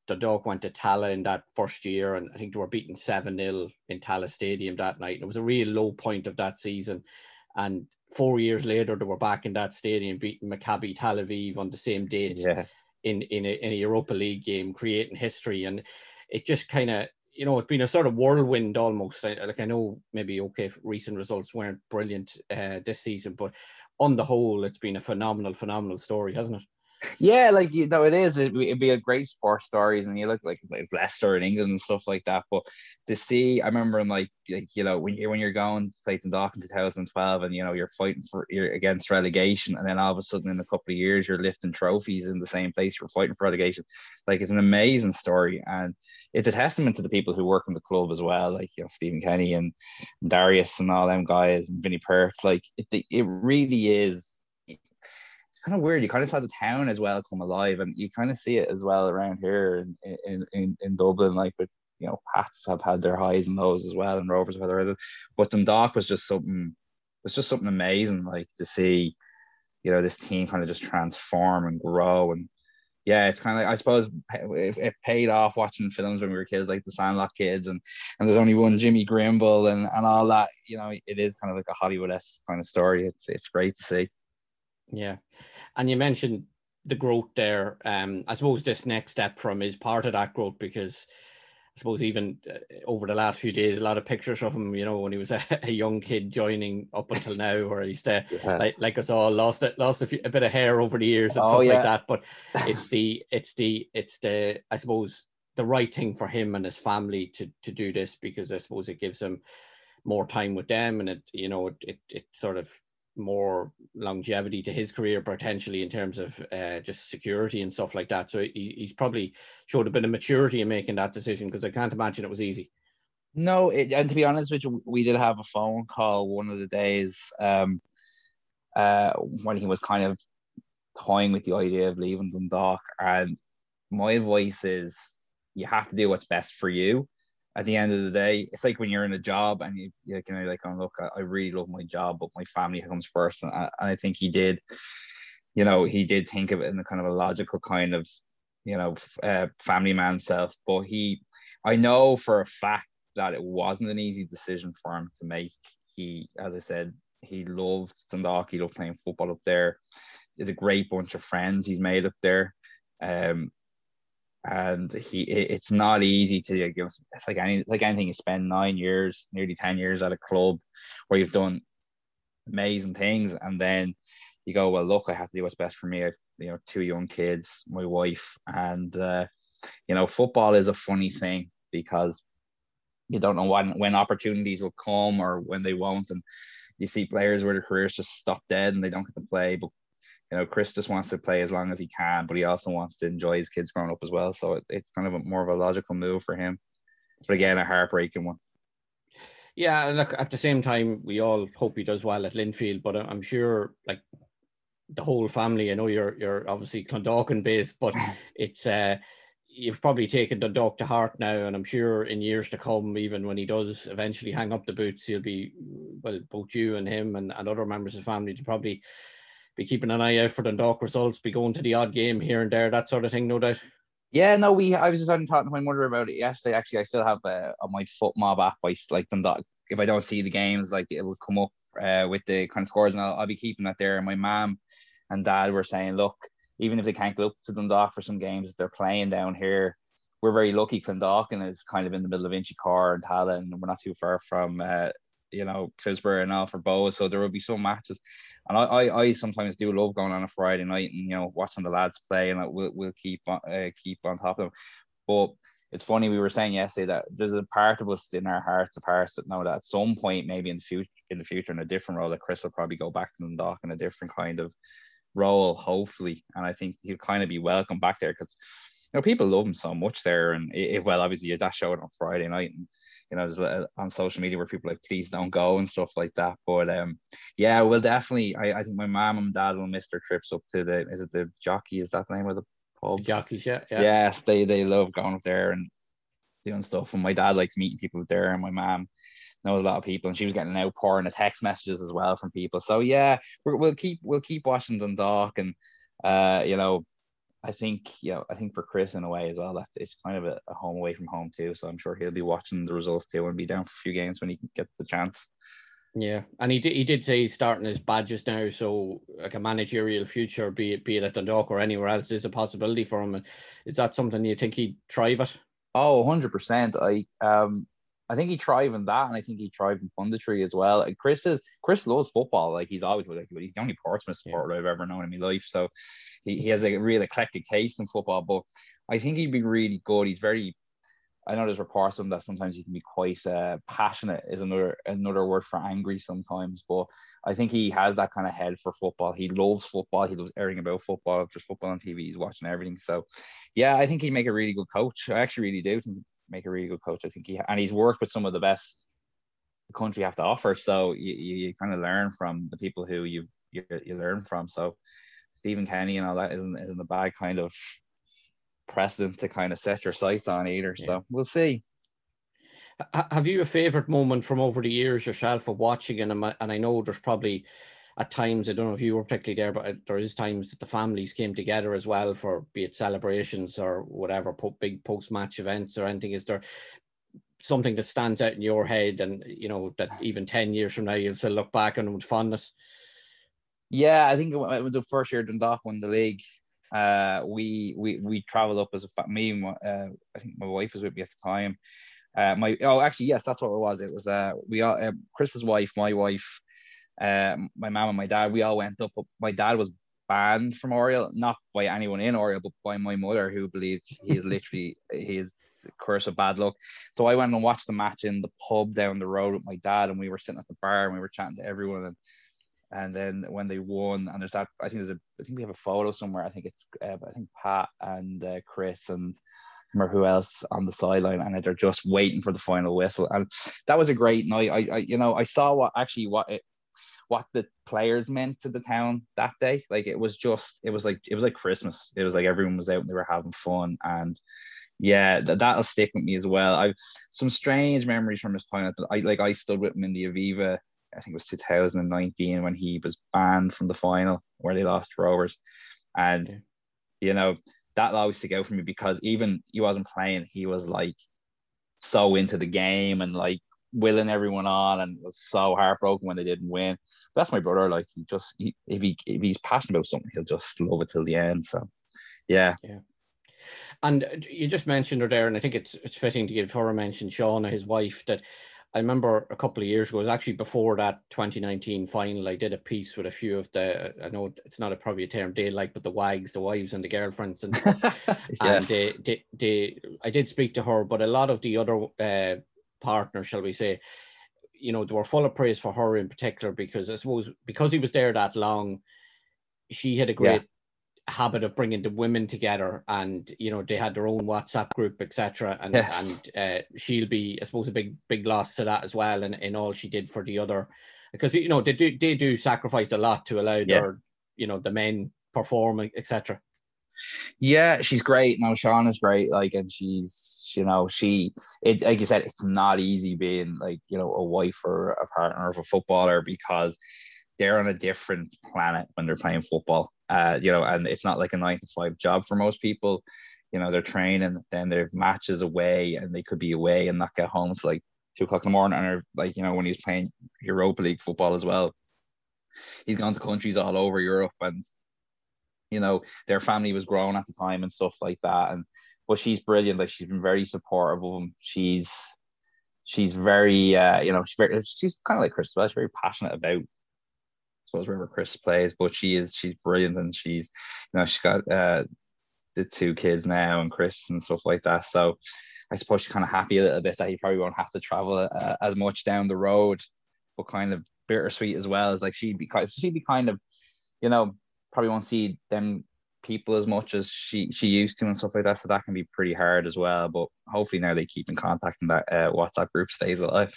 Dundalk went to Tallaght in that first year, and I think they were beaten 7 0 in Tallaght Stadium that night. And it was a real low point of that season. And four years later, they were back in that stadium beating Maccabi Tel Aviv on the same date yeah. in, in, a, in a Europa League game, creating history. And it just kind of, you know, it's been a sort of whirlwind almost. Like I know maybe, okay, recent results weren't brilliant uh, this season, but on the whole, it's been a phenomenal, phenomenal story, hasn't it? Yeah, like you know, it is. It'd be, it'd be a great sports stories, and you look like like Leicester in England and stuff like that. But to see, I remember, I'm like, like you know, when you're when you're going to play Dundalk in 2012, and you know you're fighting for you're against relegation, and then all of a sudden in a couple of years you're lifting trophies in the same place you're fighting for relegation. Like it's an amazing story, and it's a testament to the people who work in the club as well, like you know Stephen Kenny and Darius and all them guys and Vinny Perth. Like it, it really is kind of weird. You kind of saw the town as well come alive, and you kind of see it as well around here in in, in, in Dublin, like with you know, Pats have had their highs and lows as well, and Rovers have had their But Dundalk was just something, was just something amazing, like to see, you know, this team kind of just transform and grow, and yeah, it's kind of, I suppose, it, it, paid off watching films when we were kids, like the Sandlot kids, and and there's only one Jimmy Grimble and and all that. You know, it is kind of like a Hollywood esque kind of story. It's it's great to see. Yeah. And you mentioned the growth there. Um, I suppose this next step from is part of that growth because I suppose even uh, over the last few days, a lot of pictures of him, you know, when he was (laughs) a, a young kid joining up until now, or he's uh, (laughs) yeah. like like us all lost it, lost a, few, a, bit of hair over the years and oh, stuff yeah. like that. But (laughs) it's the it's the it's the I suppose the right thing for him and his family to to do this because I suppose it gives him more time with them and it you know it it, it sort of more longevity to his career potentially in terms of uh, just security and stuff like that. So he, he's probably showed a bit of maturity in making that decision because I can't imagine it was easy. No, it, and to be honest with you, we did have a phone call one of the days um, uh, when he was kind of toying with the idea of leaving Dundalk. And my advice is you have to do what's best for you at the end of the day, it's like when you're in a job and you, you can like, oh, look, I, I really love my job, but my family comes first. And I, and I think he did, you know, he did think of it in a kind of a logical kind of, you know, uh, family man self. But he, I know for a fact that it wasn't an easy decision for him to make. He, as I said, he loved Dundalk. He loved playing football up there. There's a great bunch of friends he's made up there. Um, and he it's not easy to know, it's like any like anything you spend nine years nearly 10 years at a club where you've done amazing things. And then you go well look i have to do what's best for me. I've you know two young kids my wife. And uh you know football is a funny thing because you don't know when when opportunities will come or when they won't, and you see players where their careers just stop dead and they don't get to play. But you know, Chris just wants to play as long as he can, but he also wants to enjoy his kids growing up as well. So it, it's kind of a, more of a logical move for him. But again, a heartbreaking one. Yeah, look. At the same time, we all hope he does well at Linfield, but I'm sure, like the whole family. I know you're you're obviously Clondalkin based, but (laughs) it's uh you've probably taken the Dundalk to heart now, and I'm sure in years to come, even when he does eventually hang up the boots, he'll be well, both you and him and, and other members of the family to probably be keeping an eye out for Dundalk results, be going to the odd game here and there, that sort of thing, no doubt. Yeah, no, we. I was just talking to my mother about it yesterday. Actually, I still have uh, on my FotMob app. I like Dundalk. If I don't see the games, like it will come up uh, with the kind of scores, and I'll, I'll be keeping that there. And my mom and dad were saying, look, even if they can't go up to Dundalk for some games, they're playing down here. We're very lucky. Clondalkin is kind of in the middle of Inchicore and Tallaght, and we're not too far from, uh, you know, Phibsborough and Alfred Bow. So there will be some matches, and I, I, I, sometimes do love going on a Friday night and you know watching the lads play, and we'll we'll keep on uh, keep on top of them. But it's funny we were saying yesterday that there's a part of us in our hearts, a part that know that at some point, maybe in the future, in the future, in a different role, that Chris will probably go back to the dock in a different kind of role, hopefully. And I think he'll kind of be welcome back there because you know people love him so much there. And it, well, obviously, that showed on Friday night, and you know, there's on social media where people like, please don't go and stuff like that. But um, yeah, we'll definitely. I, I think my mom and dad will miss their trips up to the. Is it the jockey? Is that the name of the pub? Jockeys, yeah, yeah. Yes, they they love going up there and doing stuff. And my dad likes meeting people there, and my mom knows a lot of people, and she was getting an outpouring of text messages as well from people. So yeah, we will keep we'll keep watching Dundalk, and uh, you know, I think you know I think for Chris in a way as well, that's it's kind of a, a home away from home too. So I'm sure he'll be watching the results too and be down for a few games when he gets the chance. Yeah, and he did. He did say he's starting his badges now, so like a managerial future, be it be it at Dundalk or anywhere else, is a possibility for him. Is that something you think he'd thrive at? Oh, 100 percent. I um I think he thrived in that, and I think he thrived in punditry as well. And Chris is Chris loves football, like he's always with. like, but he's the only Portsmouth supporter yeah. I've ever known in my life. So he, he has a real eclectic taste in football. But I think he'd be really good. He's very I know there's reports of him that sometimes he can be quite uh, passionate is another another word for angry sometimes, but I think he has that kind of head for football. He loves football. He loves everything about football. If there's football on TV, he's watching everything. So, yeah, I think he'd make a really good coach. I actually really do think make a really good coach. I think he and he's worked with some of the best the country have to offer. So you, you, kind of learn from the people who you, you you learn from. So Stephen Kenny and all that isn't isn't a bad kind of precedent to kind of set your sights on either. Yeah. So we'll see. Have you a favorite moment from over the years yourself of watching? And and I know there's probably at times, I don't know if you were particularly there, but there is times that the families came together as well for be it celebrations or whatever, big post match events or anything. Is there something that stands out in your head and, you know, that (sighs) even 10 years from now, you'll still look back on with fondness? Yeah, I think it was the first year Dundalk won the league. Uh, we we we traveled up as a fa- me. My, uh, I think my wife was with me at the time. Uh, my oh, actually, yes, that's what it was. It was uh, we all uh, Chris's wife, my wife, uh, my mom and my dad, we all went up. but My dad was banned from Oriel, not by anyone in Oriel, but by my mother, who believed he is (laughs) literally his curse of bad luck. So I went and watched the match in the pub down the road with my dad, and we were sitting at the bar and we were chatting to everyone. And and then when they won, and there's that, I think there's a, I think we have a photo somewhere. I think it's, uh, I think Pat and uh, Chris and remember who else on the sideline, and they're just waiting for the final whistle. And that was a great night. I, I you know, I saw what actually what it what the players meant to the town that day. Like it was just, it was like it was like Christmas. It was like everyone was out and they were having fun, and yeah, th- that'll stick with me as well. I've some strange memories from his time. I like I stood with him in the Aviva. I think it was 2019 when he was banned from the final where they lost Rovers, and yeah. you know that'll always stick out for me because even he wasn't playing, he was like so into the game and like willing everyone on and was so heartbroken when they didn't win. But that's my brother. Like he just he, if he if he's passionate about something, he'll just love it till the end. So yeah. Yeah. And you just mentioned her there, and I think it's it's fitting to give her a mention, Shauna, his wife, that I remember a couple of years ago, it was actually before that 2019 final, I did a piece with a few of the, I know it's not a, probably a term they like, but the wags, the wives and the girlfriends. And, (laughs) yeah. and they, they, they, I did speak to her, but a lot of the other uh, partner, shall we say, you know, they were full of praise for her in particular because I suppose because he was there that long, she had a great yeah. habit of bringing the women together, and you know they had their own WhatsApp group, etc. And yes. and uh, she'll be, I suppose, a big big loss to that as well, and in, in all she did for the other, because you know they do they do sacrifice a lot to allow yeah. their you know the men perform, etc. Yeah, she's great. Now Sean is great. Like, and she's you know she it like you said, it's not easy being like you know a wife or a partner of a footballer because they're on a different planet when they're playing football. Uh, you know, and it's not like a nine to five job for most people. You know, they're training, then there's matches away, and they could be away and not get home to like two o'clock in the morning. And like you know, when he's playing Europa League football as well, he's gone to countries all over Europe and you know their family was grown at the time and stuff like that and but she's brilliant. Like she's been very supportive of him. She's she's very uh you know she's very she's kind of like Chris she's very passionate about I suppose wherever Chris plays but she is she's brilliant and she's you know she's got uh the two kids now and Chris and stuff like that. So I suppose she's kind of happy a little bit that he probably won't have to travel uh, as much down the road but kind of bittersweet as well. As like she'd be she'd be kind of you know probably won't see them people as much as she she used to and stuff like that. So that can be pretty hard as well. But hopefully now they keep in contact and that uh, WhatsApp group stays alive.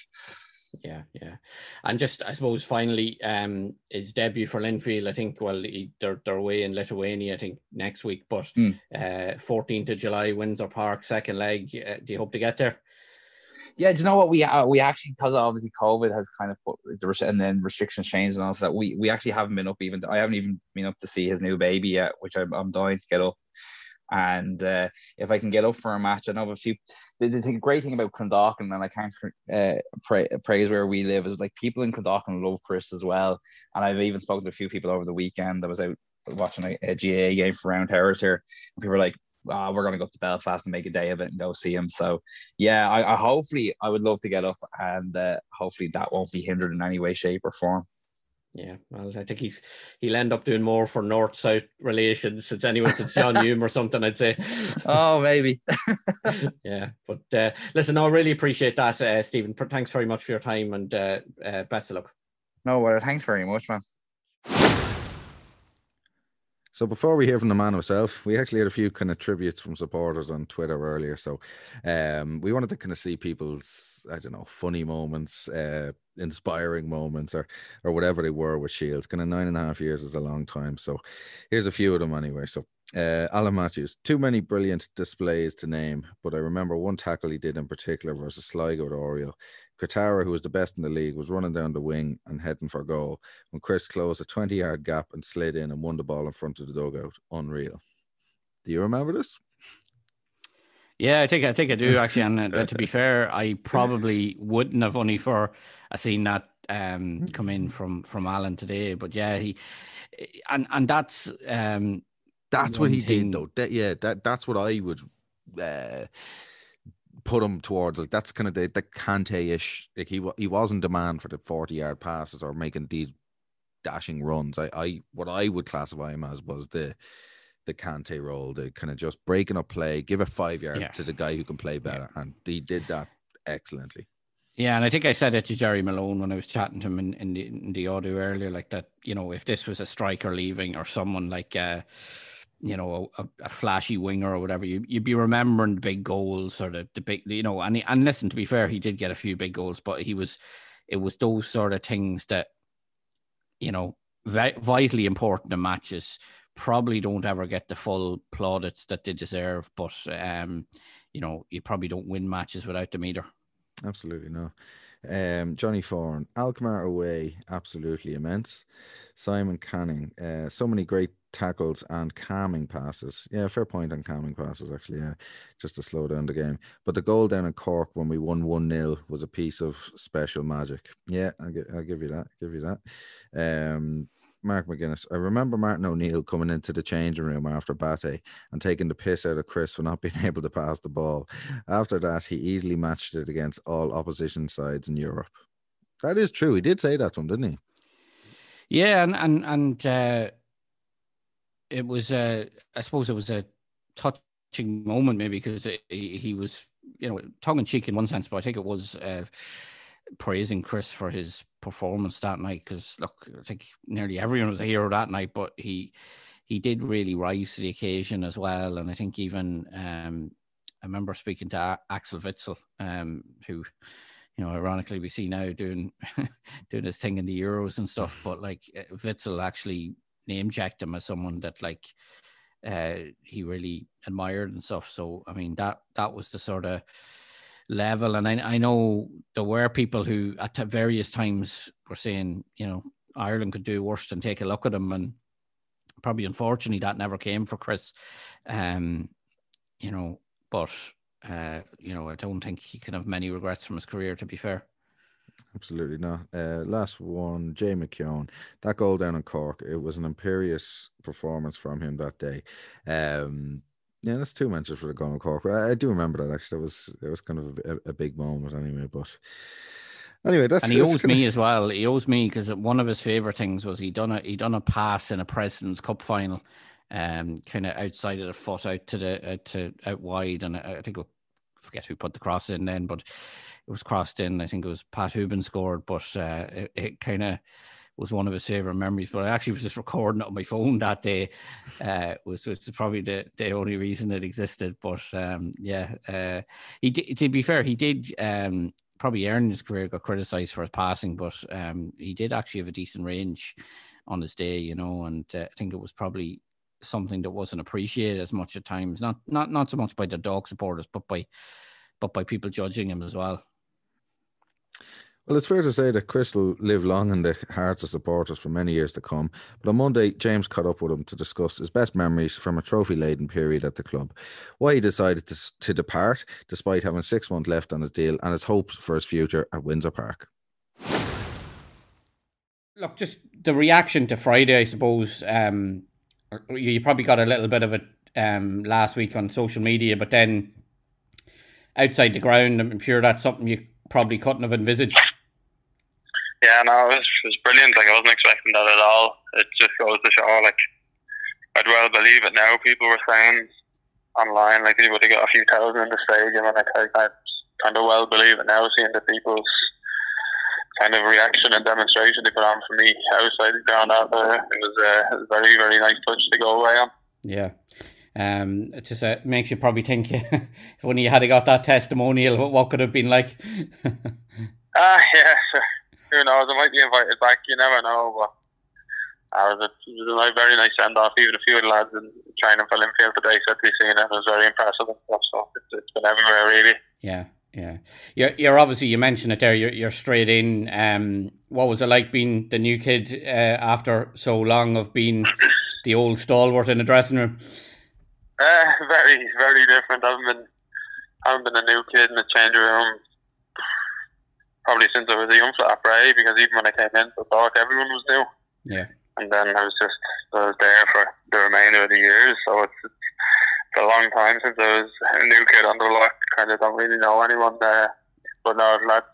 Yeah, yeah, and just I suppose finally, um, his debut for Linfield. I think well, he, they're they're away in Lithuania. I think next week, but mm. uh, 14th of July, Windsor Park, second leg. Uh, do you hope to get there? Yeah, do you know what we uh, we actually because obviously COVID has kind of put the and then restrictions changed and all that. We we actually haven't been up even. I haven't even been up to see his new baby yet, which I'm, I'm dying to get up. And uh, if I can get up for a match, I know a few. The, the great thing about Clondalkin, and I can't uh, pra- praise where we live, is like people in Clondalkin love Chris as well. And I've even spoken to a few people over the weekend that was out watching a, a GAA game for Round Towers here. And people were like, oh, we're going to go to Belfast and make a day of it and go see him. So, yeah, I, I hopefully I would love to get up, and uh, hopefully that won't be hindered in any way, shape, or form. Yeah, well, I think he's he'll end up doing more for North South relations since anyone since John (laughs) Hume or something. I'd say. Oh, maybe. (laughs) yeah, but uh, listen, I really appreciate that, uh, Stephen. Thanks very much for your time and uh, uh, best of luck. No, well, thanks very much, man. So before we hear from the man himself, we actually had a few kind of tributes from supporters on Twitter earlier. So um, we wanted to kind of see people's, I don't know, funny moments, uh, inspiring moments, or or whatever they were with Shields. Kind of nine and a half years is a long time. So here's a few of them anyway. So uh, Alan Matthews, too many brilliant displays to name, but I remember one tackle he did in particular versus Sligo at Oriel. Cretaro, who was the best in the league, was running down the wing and heading for goal when Chris closed a 20 yard gap and slid in and won the ball in front of the dugout. Unreal. Do you remember this? Yeah, I think I think I do actually. And uh, to be (laughs) fair, I probably wouldn't have only for I seen that um, come in from from Alan today. But yeah, he and and that's um, that's what he did though. That, yeah, that that's what I would uh, put him towards. Like that's kind of the the Kante ish. Like he he wasn't demand for the forty yard passes or making these dashing runs. I I what I would classify him as was the the Kante role, the kind of just breaking up play, give a five yard yeah. to the guy who can play better, yeah. and he did that excellently. Yeah, and I think I said it to Gerry Malone when I was chatting to him in, in, the, in the audio earlier, like that. You know, if this was a striker leaving or someone like. Uh, you know, a, a, flashy winger or whatever, you, you'd be remembering the big goals or the, the big, you know, and, and listen, to be fair, he did get a few big goals, but he was, it was those sort of things that, you know, vitally important in matches probably don't ever get the full plaudits that they deserve, but, um, you know, you probably don't win matches without them either. Absolutely no. Um, Johnny Fawn, Alkmaar away, absolutely immense. Simon Canning, uh, so many great tackles and calming passes. Yeah, fair point on calming passes, actually. Yeah, just to slow down the game. But the goal down in Cork when we won 1 0 was a piece of special magic. Yeah, I'll, I'll give you that. Give you that. Um, Mark McGuinness. I remember Martin O'Neill coming into the changing room after Bate and taking the piss out of Chris for not (laughs) being able to pass the ball. After that, he easily matched it against all opposition sides in Europe. That is true. He did say that him, didn't he? Yeah, and and and uh, it was, uh, I suppose, it was a touching moment, maybe because he, he was you know, tongue in cheek in one sense, but I think it was uh, praising Chris for his performance that night. Because look, I think nearly everyone was a hero that night, but he he did really rise to the occasion as well. And I think even um, I remember speaking to Axel Witsel, um, who you know, ironically, we see now doing (laughs) doing his thing in the Euros and stuff. But like uh, Witsel actually name checked him as someone that like uh, he really admired and stuff. So I mean that that was the sort of level. And I, I know there were people who at various times were saying, you know, Ireland could do worse than take a look at them. And probably unfortunately that never came for Chris. Um, you know, but uh, you know, I don't think he can have many regrets from his career. To be fair. Absolutely not. Uh, last one, Jay McKeown. That goal down in Cork, it was an imperious performance from him that day. Um, yeah, that's two mentions for the goal in Cork. But I, I do remember that actually. It was it was kind of a, a big moment anyway. But anyway, that's and he that's owes me as well. He owes me because one of his favorite things was he done a he done a pass in a President's Cup final, um, kind of outside of the foot out to the to out wide, and I, I think I forget who put the cross in then, but it was crossed in. I think it was Pat Hoban scored, but uh, it, it kind of was one of his favorite memories. But I actually was just recording it on my phone that day, uh, which was probably the, the only reason it existed. But um, yeah, uh, he did, to be fair, he did um, probably earn his career, got criticised for his passing, but um, he did actually have a decent range on his day, you know, and uh, I think it was probably something that wasn't appreciated as much at times. Not not not so much by the dog supporters, but by but by people judging him as well. Well, it's fair to say that Chris will live long in the hearts of supporters for many years to come. But on Monday, James caught up with him to discuss his best memories from a trophy laden period at the club, why he decided to, to depart despite having six months left on his deal, and his hopes for his future at Windsor Park. Look, just the reaction to Friday, I suppose. Um, you probably got a little bit of it um, last week on social media, but then outside the ground, I'm sure that's something you probably couldn't have envisaged. Yeah, no, it was, it was brilliant. Like I wasn't expecting that at all. It just goes to show, like I'd well believe it now. People were saying online, like he would have got a few thousand in the stadium, and I, I kind of well believe it now, seeing the people's kind of reaction and demonstration they put on for me outside the ground out there. It was, uh, a very, very nice touch to go away on. Yeah. Um, it just uh, makes you probably think (laughs) if only you had got that testimonial, what, what could have been like. (laughs) Ah, uh, yeah, who knows? I might be invited back. You never know. But uh, it was a, it was a very nice send off. Even a few of the lads in training for Linfield today said they seen it. It was very impressive and stuff. So it's, it's been everywhere, really. Yeah, yeah. You're, you're obviously you mentioned it there. You're, you're straight in. Um, what was it like being the new kid uh, after so long of being the old stalwart in the dressing room? Uh, (laughs) very, very different. I haven't been, I haven't been a new kid in the change room probably since I was a young flat right? Because even when I came in, I thought everyone was new. Yeah. And then I was just I was there for the remainder of the years, so it's, it's a long time since I was a new kid on the block. Kind of don't really know anyone there, but no, lads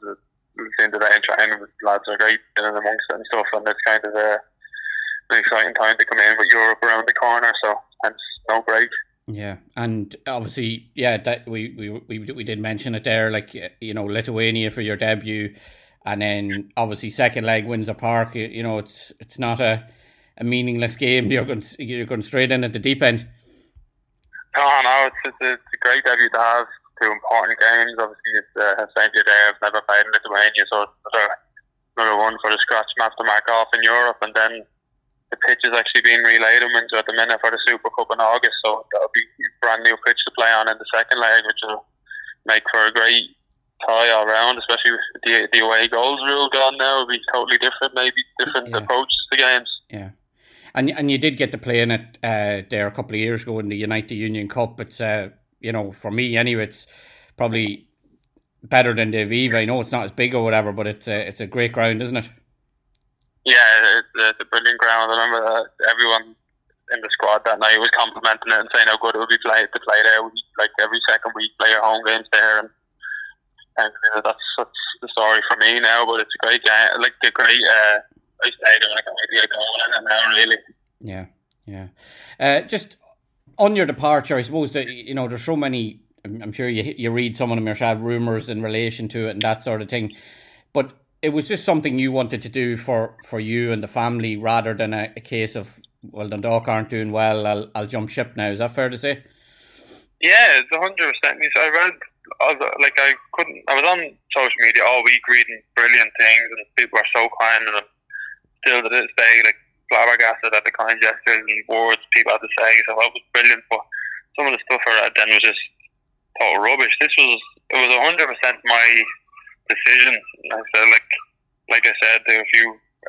seem to be training. Lads are great in and amongst and stuff, and it's kind of a, an exciting time to come in with Europe around the corner. So it's no break. Yeah, and obviously, yeah, that we, we we we did mention it there, like you know, Lithuania for your debut, and then obviously second leg Windsor Park. You know, it's it's not a, a meaningless game. (laughs) You're going you're going straight in at the deep end. No, no, it's it's a, it's a great debut to have. Two important games. Obviously, it's uh, Saint there. I've never played in Lithuania, so it's another, another one for the scratch map to mark off in Europe, and then the pitch is actually being relayed in Windsor at the minute for the Super Cup in August, so that'll be a brand new pitch to play on in the second leg, which will make for a great tie all round, especially with the, the away goals rule gone now. It'll be totally different, maybe different yeah. approach to games. Yeah. And, and you did get to play in it uh, there a couple of years ago in the Unite the Union Cup. It's, uh, you know, for me anyway, it's probably better than the Aviva. I know it's not as big or whatever, but it's a, it's a great ground, isn't it? Yeah, it's, a brilliant ground. I remember everyone in the squad that night was complimenting it and saying how good it would be play, to play there. Like every second week, play our home games there, and, and that's that's the story for me now. But it's a great game, like a great uh, great stadium. I can't wait to get going in now. Really. Yeah, yeah. Uh, just on your departure, I suppose that you know there's so many I'm, I'm sure you you read some of them yourself, rumors in relation to it and that sort of thing. But it was just something you wanted to do for, for you and the family rather than a, a case of well Dundalk aren't doing well, I'll I'll jump ship now. Is that fair to say? Yeah, it's a hundred percent. I read, like I couldn't. I was on social media all week reading brilliant things, and people are so kind, and I'm still to this day like flabbergasted at the kind gestures and words people had to say. So that was brilliant. But some of the stuff I read then was just total rubbish. This was it was a hundred percent my decision. I said like like I said, were a few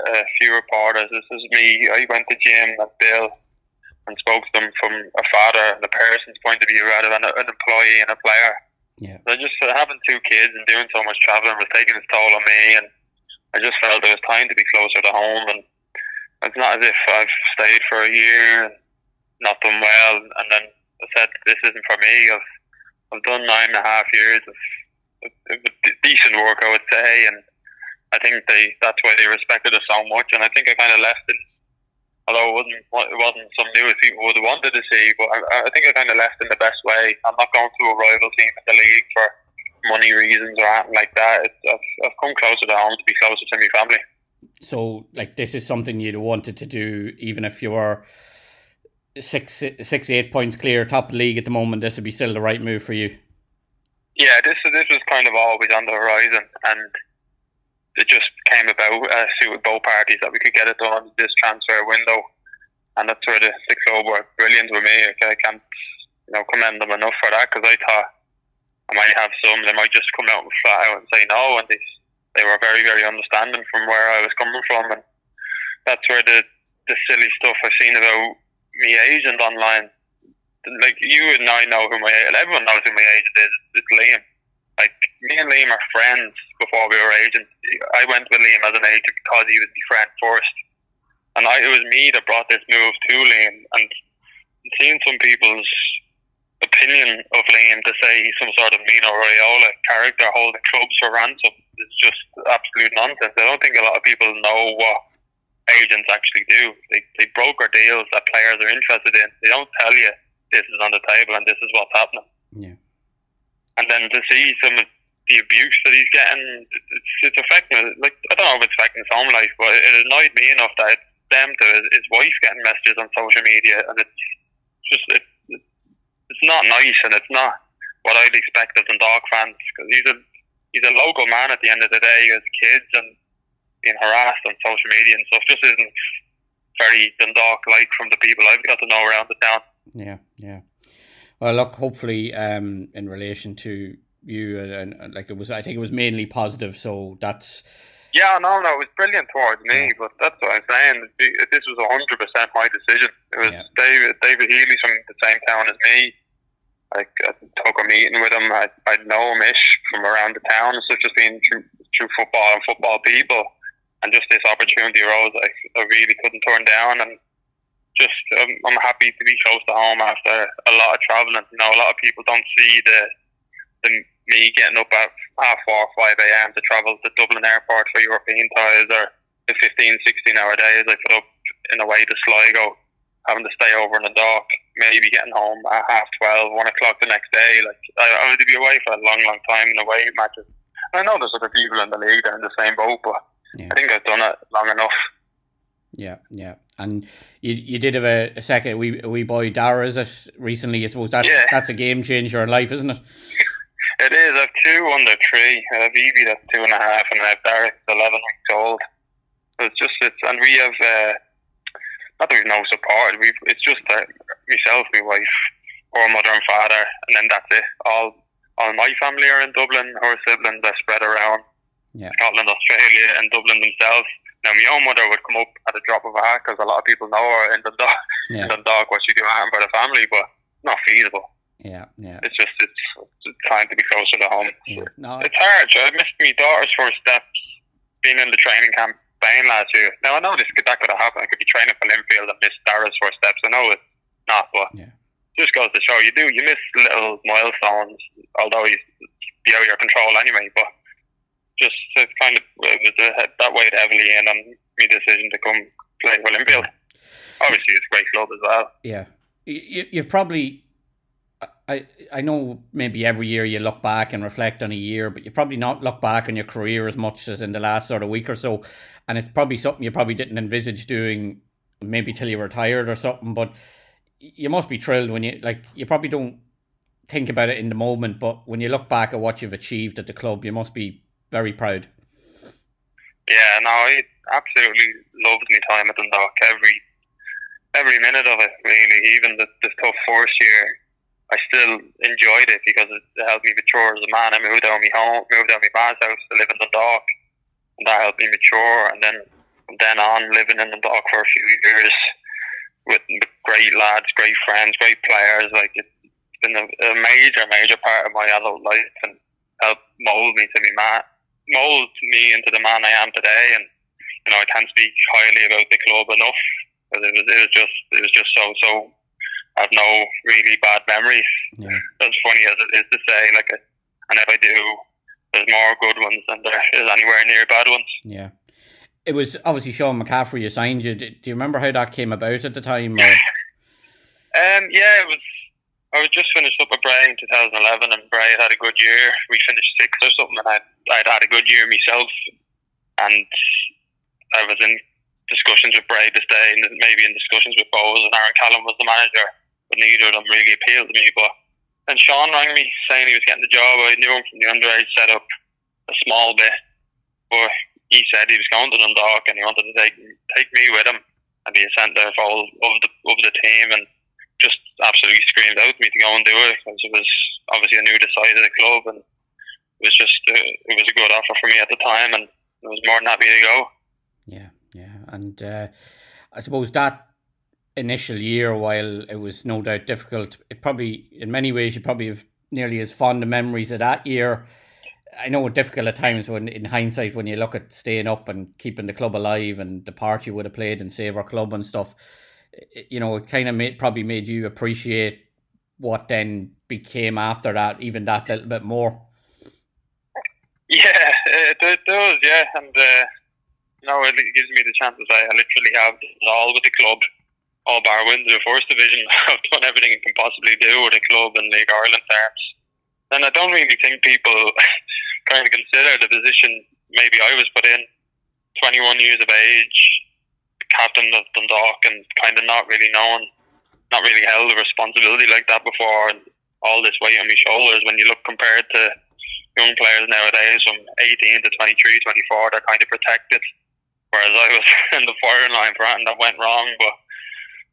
uh, few reporters. This is me. I went to Jim Magilton and spoke to them from a father and a person's point of view rather than an employee and a player. Yeah. So just uh, having two kids and doing so much traveling was taking its toll on me, and I just felt it was time to be closer to home. And it's not as if I've stayed for a year and not done well, and then I said this isn't for me. I've I've done nine and a half years of decent work, I would say, and I think they that's why they respected us so much. And I think I kind of left it although it wasn't it wasn't some news people would have wanted to see. But I, I think I kind of left in the best way. I'm not going to a rival team in the league for money reasons or anything like that. It's, I've, I've come closer to home to be closer to my family. So, like, this is something you'd wanted to do, even if you were six, six, eight points clear, top of the league at the moment. This would be still the right move for you. Yeah, this this was kind of always on the horizon, and it just came about uh, suited both parties that we could get it done this transfer window, and that's where the, the club were brilliant with me. I can't you know commend them enough for that because I thought I might have some. They might just come out and flat out and say no, and they they were very very understanding from where I was coming from, and that's where the the silly stuff I've seen about me agent online. Like you and I know who my agent everyone knows who my agent is. It's Liam like me and Liam are friends before we were agents. I went with Liam as an agent because he was my friend first, and I, it was me that brought this move to Liam. And seeing some people's opinion of Liam to say he's some sort of Mino Raiola character holding clubs for ransom is just absolute nonsense. I don't think a lot of people know what agents actually do. They they broker deals that players are interested in. They don't tell you this is on the table and this is what's happening. Yeah and then to see some of the abuse that he's getting, it's, it's affecting. Like I don't know if it's affecting his home life, but it annoyed me enough that it's them to his wife getting messages on social media, and it's just it, it's not nice, and it's not what I'd expect of Dundalk fans because he's a he's a local man at the end of the day. He has kids and being harassed on social media and stuff just isn't very Dundalk like from the people I've got to know around the town. Yeah, yeah. Well, look, hopefully, um, in relation to you and, and, like it was, I think it was mainly positive. So that's. Yeah, no, no, it was brilliant towards me, yeah. but that's what I'm saying. This was hundred percent my decision. It was yeah. David David Healy's from the same town as me. Like I took a meeting with him. I I know him ish from around the town. So just being through, through football and football people, and just this opportunity arose. I, I really couldn't turn down, and just um, I'm happy to be close to home after a lot of traveling. You know, a lot of people don't see the the me getting up at half four, five a.m. to travel to Dublin Airport for European ties or the 15, 16 hour days I put up in a way to Sligo, having to stay over in the dock, maybe getting home at half 12, 1 o'clock the next day. Like I, I would be away for a long, long time in away matches. And I know there's other people in the league that are in the same boat, but yeah. I think I've done it long enough. Yeah, yeah. And you you did have a, a second wee wee boy Dara is it recently? I suppose that's yeah. that's a game changer in life, isn't it? (laughs) It is. I have two under three. I have Evie that's two and a half, and I have Derek eleven weeks old. So it's just it's and we have uh, not that we've no support. We've it's just uh, myself, my wife, her mother and father, and then that's it. All all my family are in Dublin. Her siblings are spread around yeah. Scotland, Australia, and Dublin themselves. Now, my own mother would come up at a drop of a hat because a lot of people know her in the dog, yeah. in (laughs) the dog what she do for the family, but not feasible. Yeah, yeah. It's just it's, it's time to be closer to home. Yeah. No, it's hard. I missed my daughter's first steps being in the training camp Spain last year. Now I know this could that could have happened. I could be training for Linfield and miss Dara's first steps. I know it's not, but yeah. just goes to show you do you miss little milestones, although he's be out of your control anyway. But just kind of it was a, that weighed heavily in on my decision to come play for Linfield. Obviously, it's a great club as well. Yeah, you, you've probably I I know maybe every year you look back and reflect on a year, but you probably not look back on your career as much as in the last sort of week or so. And it's probably something you probably didn't envisage doing maybe till you retired or something. But you must be thrilled when you like you probably don't think about it in the moment, but when you look back at what you've achieved at the club, you must be very proud. Yeah, no, I absolutely loved my time at Dundalk. Every every minute of it, really. Even the, the tough first year, I still enjoyed it because it helped me mature as a man. I moved out of my home, moved out of my mom's house to live in Dundalk, and that helped me mature. And then from then on, living in Dundalk for a few years with great lads, great friends, great players. Like it's been a, a major, major part of my adult life and helped mold me to be man, mold me into the man I am today. And you know, I can't speak highly about the club enough because it was, it was just, it was just so so I have no really bad memories. Yeah. As funny as it is to say, like, and if I do, there's more good ones than there is anywhere near bad ones. Yeah. It was obviously Sean McCaffrey who signed you. Do you remember how that came about at the time? Or? (laughs) Um, yeah, it was. I was just finished up with Bray in 2011, and Bray had had a good year. We finished sixth or something, and I'd, I'd had a good year myself. And I was in discussions with Bray to stay, and maybe in discussions with Bohs, and Aaron Callan was the manager but neither of them really appealed to me. But then Sean rang me saying he was getting the job. I knew him from the underage setup a small bit, but he said he was going to Dundalk and he wanted to take take me with him and be a centre of all of the of the team and just absolutely screamed out to me to go and do it because it was obviously a new side of the club and it was just uh, it was a good offer for me at the time and I was more than happy to go. Yeah, yeah, and uh, I suppose that initial year, while it was no doubt difficult, it probably, in many ways, you probably have nearly as fond of memories of that year. I know difficult at times when, in hindsight, when you look at staying up and keeping the club alive and the part you would have played in Save Our Club and stuff, you know, it kind of made, probably made you appreciate what then became after that, even that little bit more. Yeah, (laughs) it, it does, yeah. And, uh, know, it gives me the chance to I literally have all with the club all bar wins in the first division. (laughs) I've done everything I can possibly do with a club in League Ireland terms. And I don't really think people (laughs) kind of consider the position maybe I was put in. 21 years of age, captain of Dundalk, and kind of not really known, not really held a responsibility like that before, and all this weight on my shoulders. When you look compared to young players nowadays from 18 to 23, 24, they're kind of protected. Whereas I was (laughs) in the firing line for anything that went wrong, but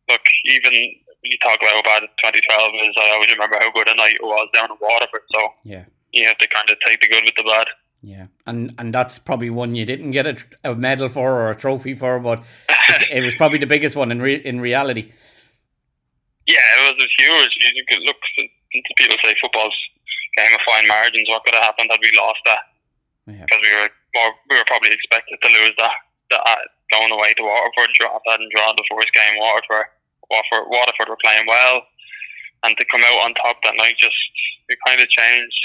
look, even when you talk about how bad 2012 is, I always remember how good a night it was down in Waterford. So yeah, you have to kind of take the good with the bad. Yeah, and and that's probably one you didn't get a, a medal for or a trophy for, but it was probably the biggest one in re- in reality. Yeah, it was, huge. You could look. People say football's game of fine margins. What could have happened had we lost that? Because yeah. we were more, we were probably expected to lose that. That uh, going away to Waterford, drop that and draw the first game. Waterford Waterford, Waterford were playing well, and to come out on top that night just it kind of changed.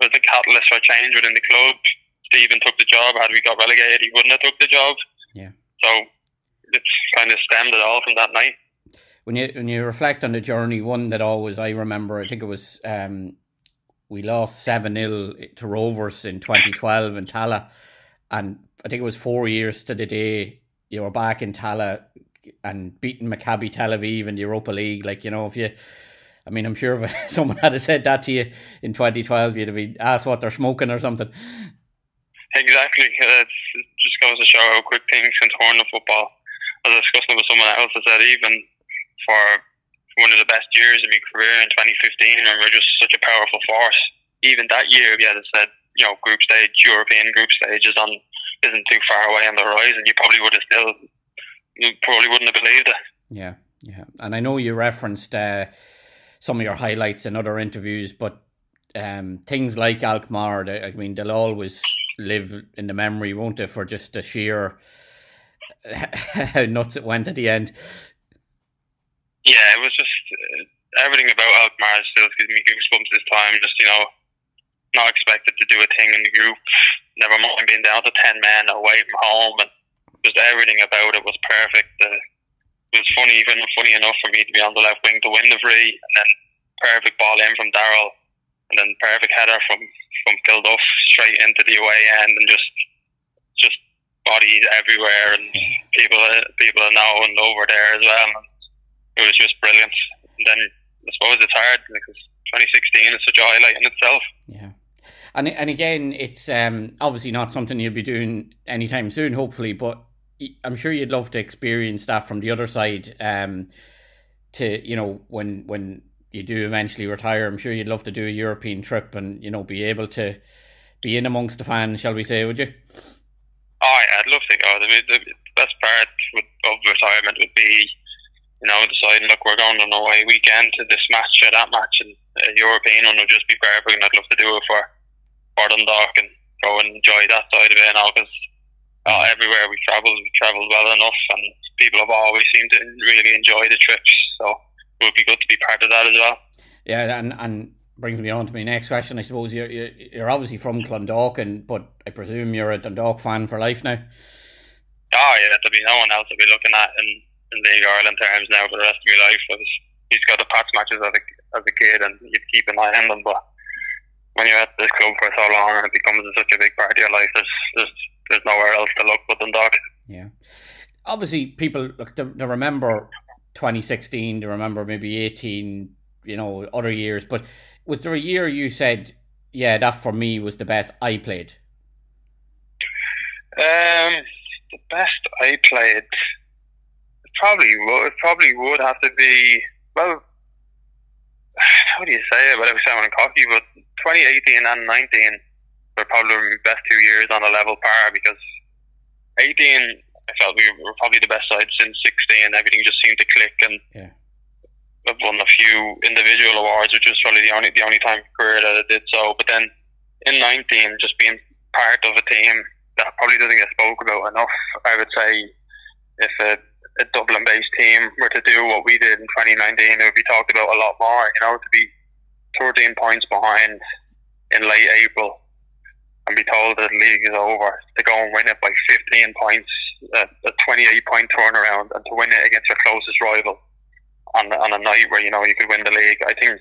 Was the catalyst for change within the club. Stephen took the job. Had we got relegated, he wouldn't have took the job. Yeah. So it's kind of stemmed it all from that night. When you when you reflect on the journey, one that always I remember, I think it was um, we lost seven 0 to Rovers in 2012 in Tallaght, and I think it was four years to the day you were back in Tallaght and beating Maccabi Tel Aviv in the Europa League. Like, you know, if you, I mean, I'm sure if (laughs) someone had said that to you in 2012, you'd have been asked what they're smoking or something. Exactly. It's, it just goes to show how quick things can turn in football. I was discussing it with someone else, I said, even for one of the best years of my career in 2015, and we're just such a powerful force. Even that year, if you had said, you know, group stage, European group stage is on, isn't too far away on the horizon, you probably would have still you probably wouldn't have believed it. Yeah, yeah. And I know you referenced uh, some of your highlights in other interviews, but um, things like Alkmaar, they, I mean, they'll always live in the memory, won't they, for just the sheer (laughs) how nuts it went at the end. Yeah, it was just uh, everything about Alkmaar still gives me goosebumps this time. Just, you know, not expected to do a thing in the group, never mind being down to 10 men away from home and just everything about it was perfect. Uh, it was funny, even funny enough for me to be on the left wing to win the free, and then perfect ball in from Daryl, and then perfect header from from Kilduff straight into the away end, and just just bodies everywhere, and people people know and over there as well. And it was just brilliant. And then I suppose it's hard because 2016 is such a highlight in itself. Yeah. And, and again, it's um, obviously not something you'll be doing anytime soon, hopefully, but I'm sure you'd love to experience that from the other side. Um, to you know, when when you do eventually retire, I'm sure you'd love to do a European trip and you know be able to be in amongst the fans, shall we say? Would you? Oh yeah, I'd love to go. The, the best part of retirement would be, you know, deciding look we're going on a away weekend to this match or that match, and a European one would just be perfect. And I'd love to do it for for Dundalk and go and enjoy that side of it. Now, because uh, everywhere we travelled, we travelled well enough, and people have always seemed to really enjoy the trips. So it would be good to be part of that as well. Yeah, and and brings me on to my next question. I suppose you're you're, you're obviously from Clondalkin, but I presume you're a Dundalk fan for life now. Oh yeah, there'll be no one else to be looking at in, in League Ireland terms now for the rest of my life. Was, he's got the Pats matches as a, as a kid, and you'd keep an eye on them. But when you're at this club for so long and it becomes such a big part of your life, there's there's, there's nowhere else to look but Dundalk. Yeah, obviously people look to remember 2016, to remember maybe 18, you know, other years, but was there a year you said, yeah, that for me was the best I played? Um, the best I played probably would probably would have to be well. How do you say it without sounding cocky? But 2018 and 19 were probably my best two years on a level par because 18 I felt we were probably the best side since 16. Everything just seemed to click and. Yeah I've won a few individual awards, which was probably the only the only time in career that I did so. But then in 19, just being part of a team that probably doesn't get spoke about enough. I would say if a, a Dublin-based team were to do what we did in 2019, it would be talked about a lot more. You know, to be 13 points behind in late April and be told that the league is over, to go and win it by 15 points, a, a 28 point turnaround, and to win it against your closest rival on on a night where you know you could win the league. I think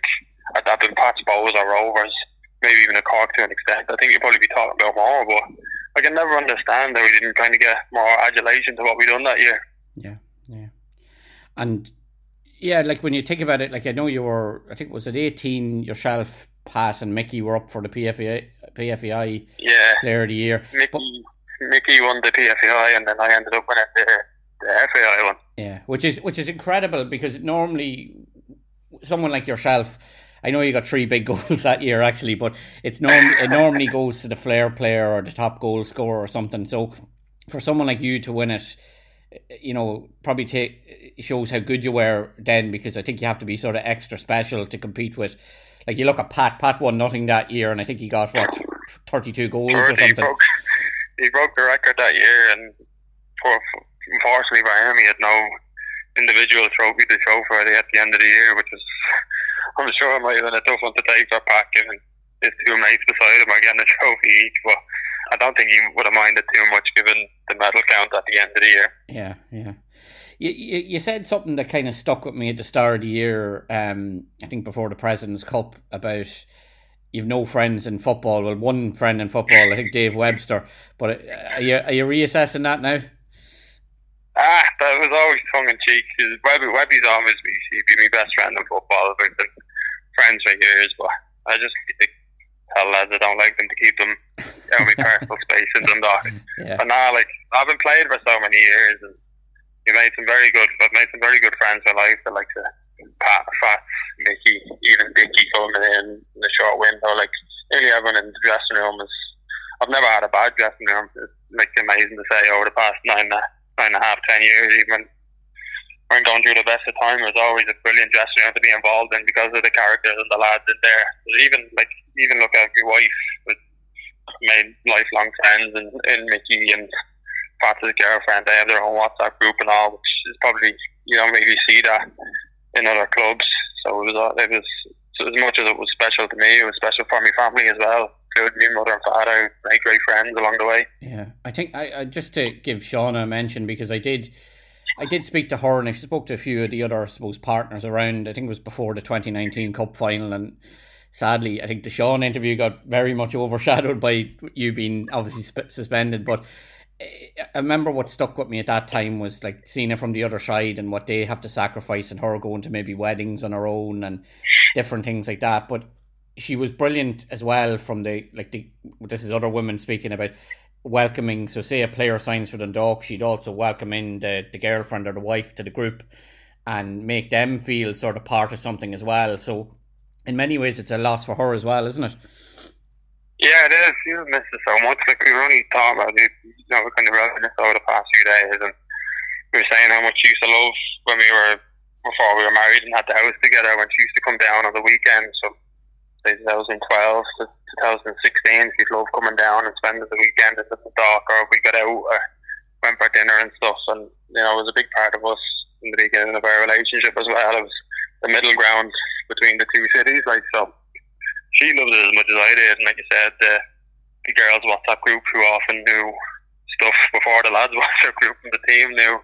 at that Pats Bohs or Rovers, maybe even a Cork to an extent. I think you'd probably be talking about more, but I can never understand that we didn't kind of get more adulation to what we done that year. Yeah, and yeah, like when you think about it, like I know you were, I think was it eighteen yourself, Pat and Mickey were up for the PFAI, PFAI yeah. Player of the Year. Mickey, but, Mickey won the PFAI, and then I ended up winning the the FAI one. Yeah, which is which is incredible because normally someone like yourself, I know you got three big (laughs) goals that year actually, but it's norm it normally goes to the flair player or the top goal scorer or something. So for someone like you to win it, you know, probably take shows how good you were then because I think you have to be sort of extra special to compete with. Like you look at Pat, Pat won nothing that year, and I think he got what thirty two goals 30, or something. He broke, he broke the record that year, and for, for unfortunately for him, he had no individual trophy to show for it at the end of the year, which is, I'm sure, it might have been a tough one to take for Pat, given his two mates beside him are getting a trophy each. But I don't think he would have minded too much given the medal count at the end of the year. Yeah, yeah. You, you, you said something that kind of stuck with me at the start of the year, um, I think before the President's Cup, about you've no friends in football. Well, one friend in football, I think Dave Webster. But uh, are you, are you reassessing that now? Ah, that was always tongue in cheek. Webby, Webby's always be, he'd be my best friend in football. We've been friends for years, but I just tell lads I don't like them to keep them (laughs) out of my personal space in Dundalk. Yeah. But now, like I've been playing for so many years, and you made some very good. I've made some very good friends for life. That like to Pat, Fats, Mickey, even Dicky coming in in the short window. Like nearly everyone in the dressing room is. I've never had a bad dressing room. It's like amazing to say over the past nine nine and a half, ten years even when going through the best of time it was always a brilliant dressing room to be involved in because of the characters and the lads in there. Even like even look at my wife with made lifelong friends and, and Mickey and Pat's girlfriend, they have their own WhatsApp group and all, which is probably you don't maybe see that in other clubs. So it was uh, it was so as much as it was special to me, it was special for my family as well good. Me mother and father made great friends along the way. Yeah, I think I, I just to give Sean a mention because I did. I did speak to her, and I spoke to a few of the other, I suppose, partners around. I think it was before the 2019 Cup final, and sadly, I think the Sean interview got very much overshadowed by you being obviously sp- suspended. But eh, I remember what stuck with me at that time was like seeing it from the other side and what they have to sacrifice, and her going to maybe weddings on her own and different things like that. But she was brilliant as well from the like the this is other women speaking about welcoming so say a player signs for Dundalk she'd also welcome in the, the girlfriend or the wife to the group and make them feel sort of part of something as well so in many ways it's a loss for her as well isn't it Yeah, it is. You miss it so much. Like we were only talking about it, you know, we kind of reminisced over the past few days, and we were saying how much she used to love when we were before we were married and had the house together. When she used to come down on the weekends, so 2012 to 2016, she'd love coming down and spending the weekend at the dock, or we got out, or went for dinner and stuff. And you know, it was a big part of us in the beginning of our relationship as well. It was the middle ground between the two cities, like so she loved it as much as I did. And like you said, the, the girls' WhatsApp group who often knew stuff before the lads' (laughs) WhatsApp group from the team knew.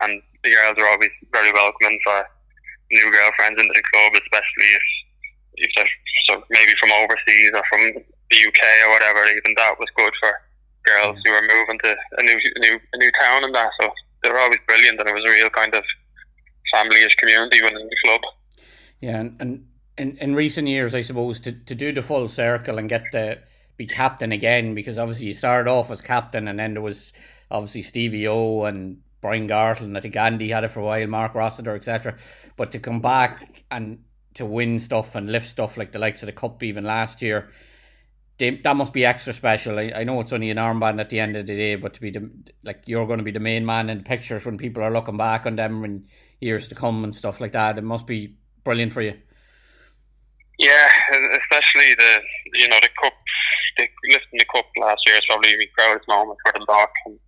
And the girls were always very welcoming for new girlfriends into the club, especially if, if they're so maybe from overseas or from the UK or whatever. Even that was good for girls who were moving to a new, a new, a new town and that. So they were always brilliant, and it was a real kind of family-ish community within the club. Yeah, and, and in, in recent years, I suppose, to, to do the full circle and get to be captain again, because obviously you started off as captain and then there was obviously Stevie O and Brian Gartland, and I think Andy had it for a while, Mark Rossiter, etc. But to come back and to win stuff and lift stuff like the likes of the Cup even last year, that must be extra special. I, I know it's only an armband at the end of the day, but to be the, like you're going to be the main man in the pictures when people are looking back on them in years to come and stuff like that, it must be brilliant for you. Yeah, especially the you know the cup, the lifting the cup last year is probably the proudest moment for the lock. And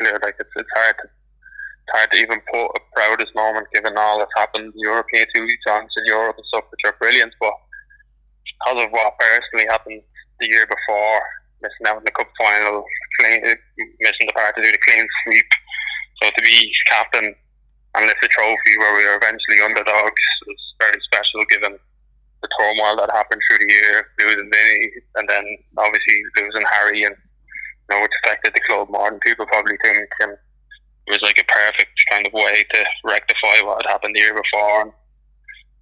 clear like it's it's hard to it's hard to even put a proudest moment given all that's happened. European two songs in Europe and stuff, which are brilliant, but because of what personally happened the year before, missing out in the cup final, clean, uh, missing the part to do the clean sweep. So to be captain and lift the trophy where we were eventually underdogs was very special given the turmoil that happened through the year, losing Vinny, and then obviously losing Harry, and you know, which affected the club more than people probably think. And it was like a perfect kind of way to rectify what had happened the year before. And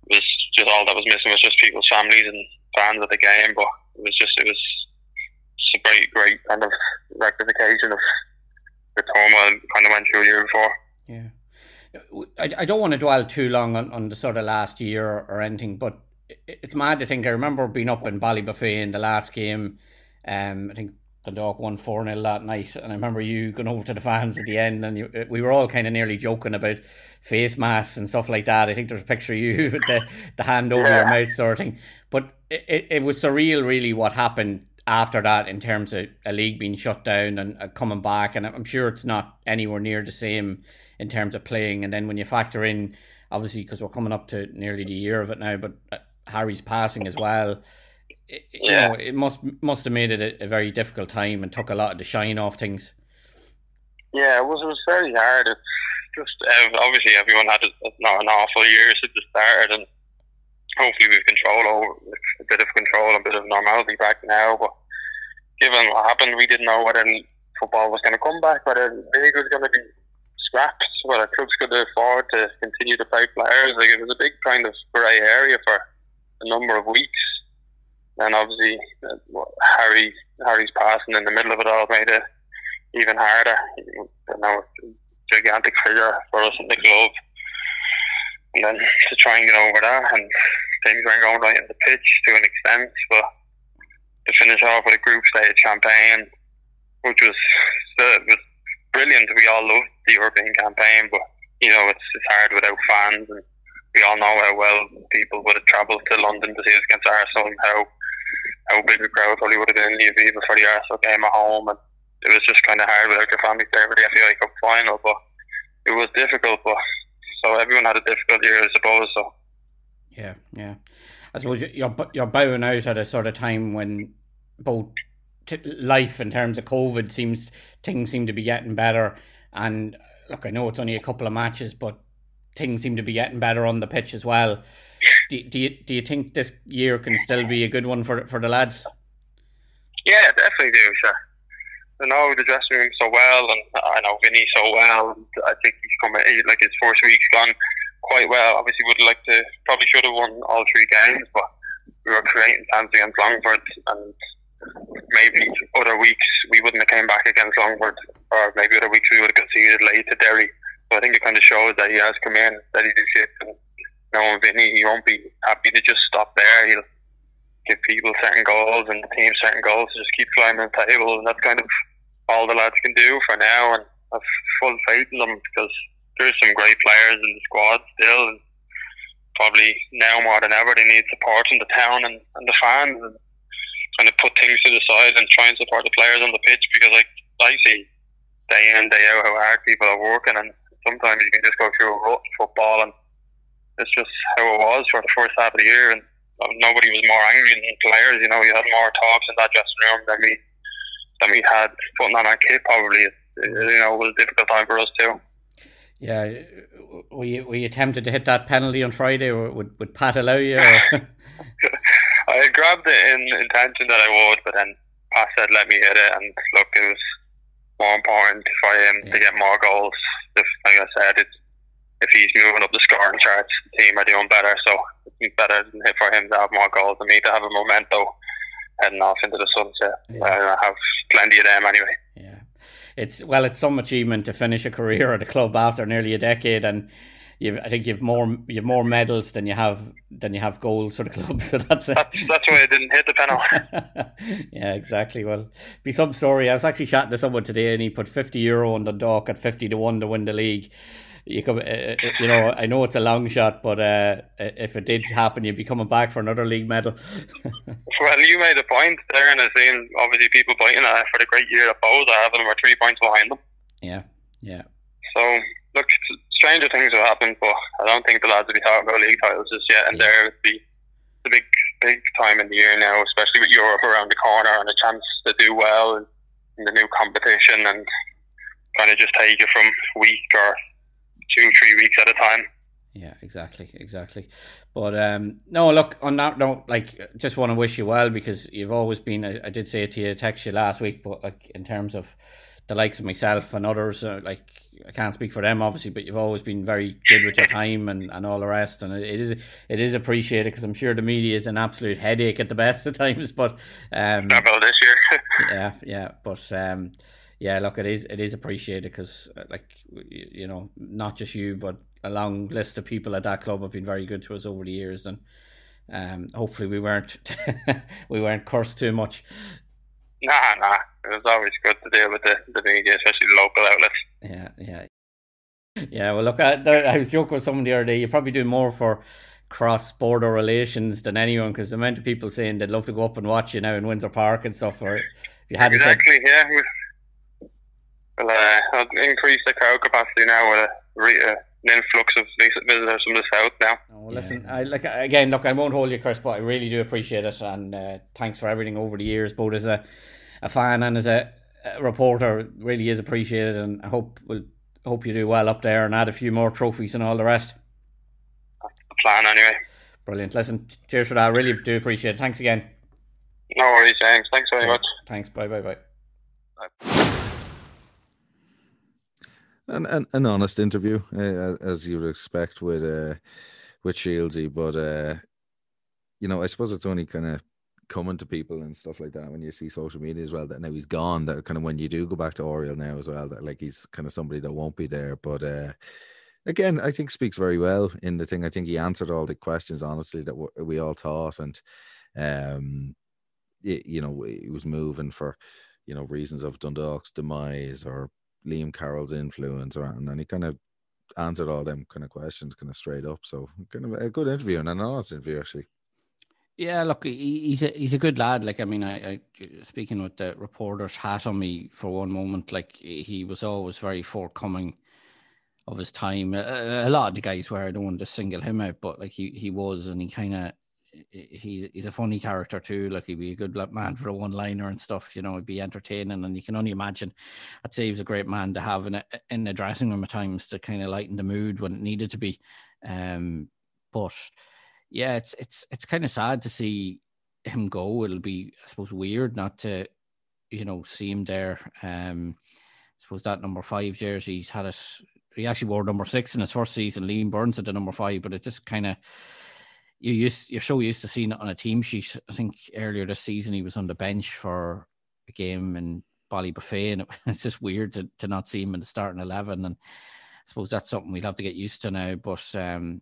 it was just all that was missing was just people's families and fans of the game, but it was just it was just a great, great kind of rectification of the turmoil kind of went through year before. Yeah. I, I don't want to dwell too long on, on the sort of last year or, or anything, but it's mad to think. I remember being up in Ballybofey in the last game. Um, I think the Dock won 4 0 that night. And I remember you going over to the fans at the end, and you, we were all kind of nearly joking about face masks and stuff like that. I think there's a picture of you (laughs) with the, the hand over your mouth, sort of thing. But it, it, it was surreal, really, what happened after that in terms of a league being shut down and uh, coming back. And I'm sure it's not anywhere near the same in terms of playing. And then when you factor in, obviously, because we're coming up to nearly the year of it now, but uh, Harry's passing as well. It, you Yeah. know, it must must have made it a, a very difficult time and took a lot of the shine off things. Yeah, it was it was very hard. It's just uh, obviously everyone had a, not an awful year since it started, and hopefully we've control over a bit of control a bit of normality back now. But given what happened, we didn't know whether football was going to come back, whether the league was going to be scrapped, whether clubs could afford to continue to pay players. Like it was a big kind of grey area for a number of weeks. And obviously, uh, Harry Harry's passing in the middle of it all made it even harder. You know, gigantic figure for us in the club. And then to try and get over that, and things weren't going right in the pitch to an extent, but to finish off with a group stage campaign, which was still, was brilliant. We all loved the European campaign, but you know it's it's hard without fans, and we all know how well people would have travelled to London to see us against Arsenal, and how how big a crowd probably would have been in the Aviva for the Arsenal game at home, and it was just kind of hard without your family there for the FAI Cup final. But it was difficult, but so everyone had a difficult year, I suppose. So Yeah, yeah. I suppose you- you're you're bowing out at a sort of time when both t- life in terms of COVID seems things seem to be getting better, and look, I know it's only a couple of matches, but things seem to be getting better on the pitch as well. Do, do you do you think this year can still be a good one for for the lads? Yeah, definitely do. Sure. Know the dressing room so well, and I know Vinny so well. And I think he's come like his first week's gone quite well. Obviously, would like to probably should have won all three games, but we were creating chance against Longford, and maybe other weeks we wouldn't have came back against Longford, or maybe other weeks we would have conceded late to Derry. So I think it kind of shows that he has come in, steady the ship, and knowing Vinny, he won't be happy to just stop there. He'll give people certain goals and the team certain goals to just keep climbing the table, and that's kind of all the lads can do for now. And I've full faith in them because there's some great players in the squad still, and probably now more than ever they need support from the town and, and the fans, and kind of put things to the side and try and support the players on the pitch because like I see day in day out how hard people are working, and sometimes you can just go through a rut in football, and it's just how it was for the first half of the year, and nobody was more angry than the players. You know, we had more talks in that dressing room than we than we had putting on our kit. Probably, uh, you know, it was a difficult time for us too. Yeah, we we attempted to hit that penalty on Friday. Or would would Pat allow you? (laughs) I grabbed it in intention that I would, but then Pat said let me hit it, and look, it was more important for him yeah. to get more goals. If, like I said, it's if he's moving up the scoring charts, the team are doing better. So it's better for him to have more goals than me to have a memento heading off into the sunset. Yeah. I have plenty of them anyway. Yeah, it's well, it's some achievement to finish a career (laughs) at a club after nearly a decade, and you've I think you've more you've more medals than you have than you have goals for the club. (laughs) So that's that's, that's why I didn't hit the penalty. (laughs) yeah, exactly. Well, be some story. I was actually chatting to someone today, and he put fifty euro on the dock at fifty to one to win the league you come, uh, uh, you know, I know it's a long shot, but uh, if it did happen, you'd be coming back for another league medal. (laughs) well, you made a point there, and I've seen obviously people biting at for the great year that both are having, we're three points behind them. Yeah, yeah. So look, stranger things have happened, but I don't think the lads will be talking about league titles just yet. And yeah. there would be the big, big time in the year now, especially with Europe around the corner and a chance to do well in, in the new competition and kind of just take it from week or two, three weeks at a time. Yeah, exactly, exactly. But um, no, look on that note, like, just want to wish you well because you've always been. I, I did say it to you, text you last week, but like in terms of the likes of myself and others, uh, like I can't speak for them obviously, but you've always been very good with your time and, and all the rest, and it is it is appreciated because I'm sure the media is an absolute headache at the best of times. But um, about this year, (laughs) yeah, yeah, but um, yeah, look, it is it is appreciated because uh, like you know, not just you, but a long list of people at that club have been very good to us over the years, and um, hopefully we weren't (laughs) we weren't cursed too much. Nah, nah. It was always good to deal with the, the media, especially the local outlets. Yeah, yeah. Yeah, well, look, I, I was joking with someone the other day. You probably do more for cross border relations than anyone because the amount of people saying they'd love to go up and watch you now in Windsor Park and stuff. Or you had exactly, yeah will uh, increase the crowd capacity now with a re- uh, an influx of visitors from the south now. Oh, listen, yeah. I like again. Look, I won't hold you, Chris, but I really do appreciate it, and uh, thanks for everything over the years, both as a a fan and as a, a reporter. Really is appreciated, and I hope we'll hope you do well up there and add a few more trophies and all the rest. That's the plan, anyway. Brilliant. Listen, cheers for that. I really do appreciate it. Thanks again. No worries, James. Thanks very much. Thanks. Bye, bye, bye. bye an, an, an honest interview, uh, as you would expect with uh, with Shieldsy. But uh, you know, I suppose it's only kind of coming to people and stuff like that when you see social media as well that now he's gone. That kind of when you do go back to Oriel now as well, that like he's kind of somebody that won't be there. But uh, again, I think speaks very well in the thing. I think he answered all the questions honestly that we all thought, and um, it, you know, he was moving for you know reasons of Dundalk's demise or Liam Carroll's influence around, and he kind of answered all them kind of questions kind of straight up. So kind of a good interview and an honest interview actually. Yeah, look, he's a he's a good lad. Like I mean, I, I speaking with the reporter's hat on me for one moment. Like he was always very forthcoming of his time. A, a lot of the guys were. I don't want to single him out, but like he he was, and he kind of he he's a funny character too. Like he'd be a good man for a one liner and stuff. You know, he'd be entertaining, and you can only imagine. I'd say he was a great man to have in a, in the dressing room at times to kind of lighten the mood when it needed to be. Um, but yeah, it's it's it's kind of sad to see him go. It'll be, I suppose, weird not to, you know, see him there. Um, I suppose that number five jersey, he's had it. He actually wore number six in his first season. Liam Burns at the number five, but it just kind of you used you're so used to seeing it on a team sheet. I think earlier this season he was on the bench for a game in Ballybofey, and it, (laughs) it's just weird to, to not see him in the starting eleven. And I suppose that's something we'll have to get used to now. But um,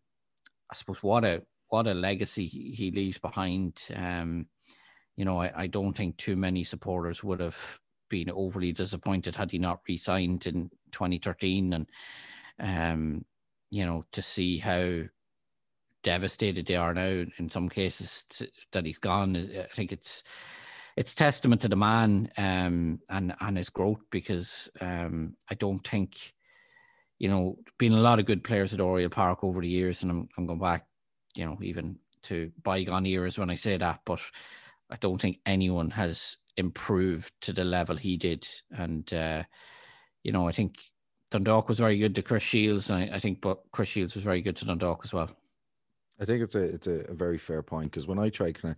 I suppose what a what a legacy he leaves behind. Um, you know, I, I don't think too many supporters would have been overly disappointed had he not re-signed in 2013, and um, you know, to see how devastated they are now in some cases to, that he's gone. I think it's it's testament to the man um, and and his growth because um, I don't think you know been a lot of good players at Oriel Park over the years, and I'm I'm going back, you know, even to bygone years when I say that, but I don't think anyone has improved to the level he did, and uh, you know I think. Dundalk was very good to Chris Shields, and I, I think, but Chris Shields was very good to Dundalk as well. I think it's a it's a, a very fair point because when I try kind of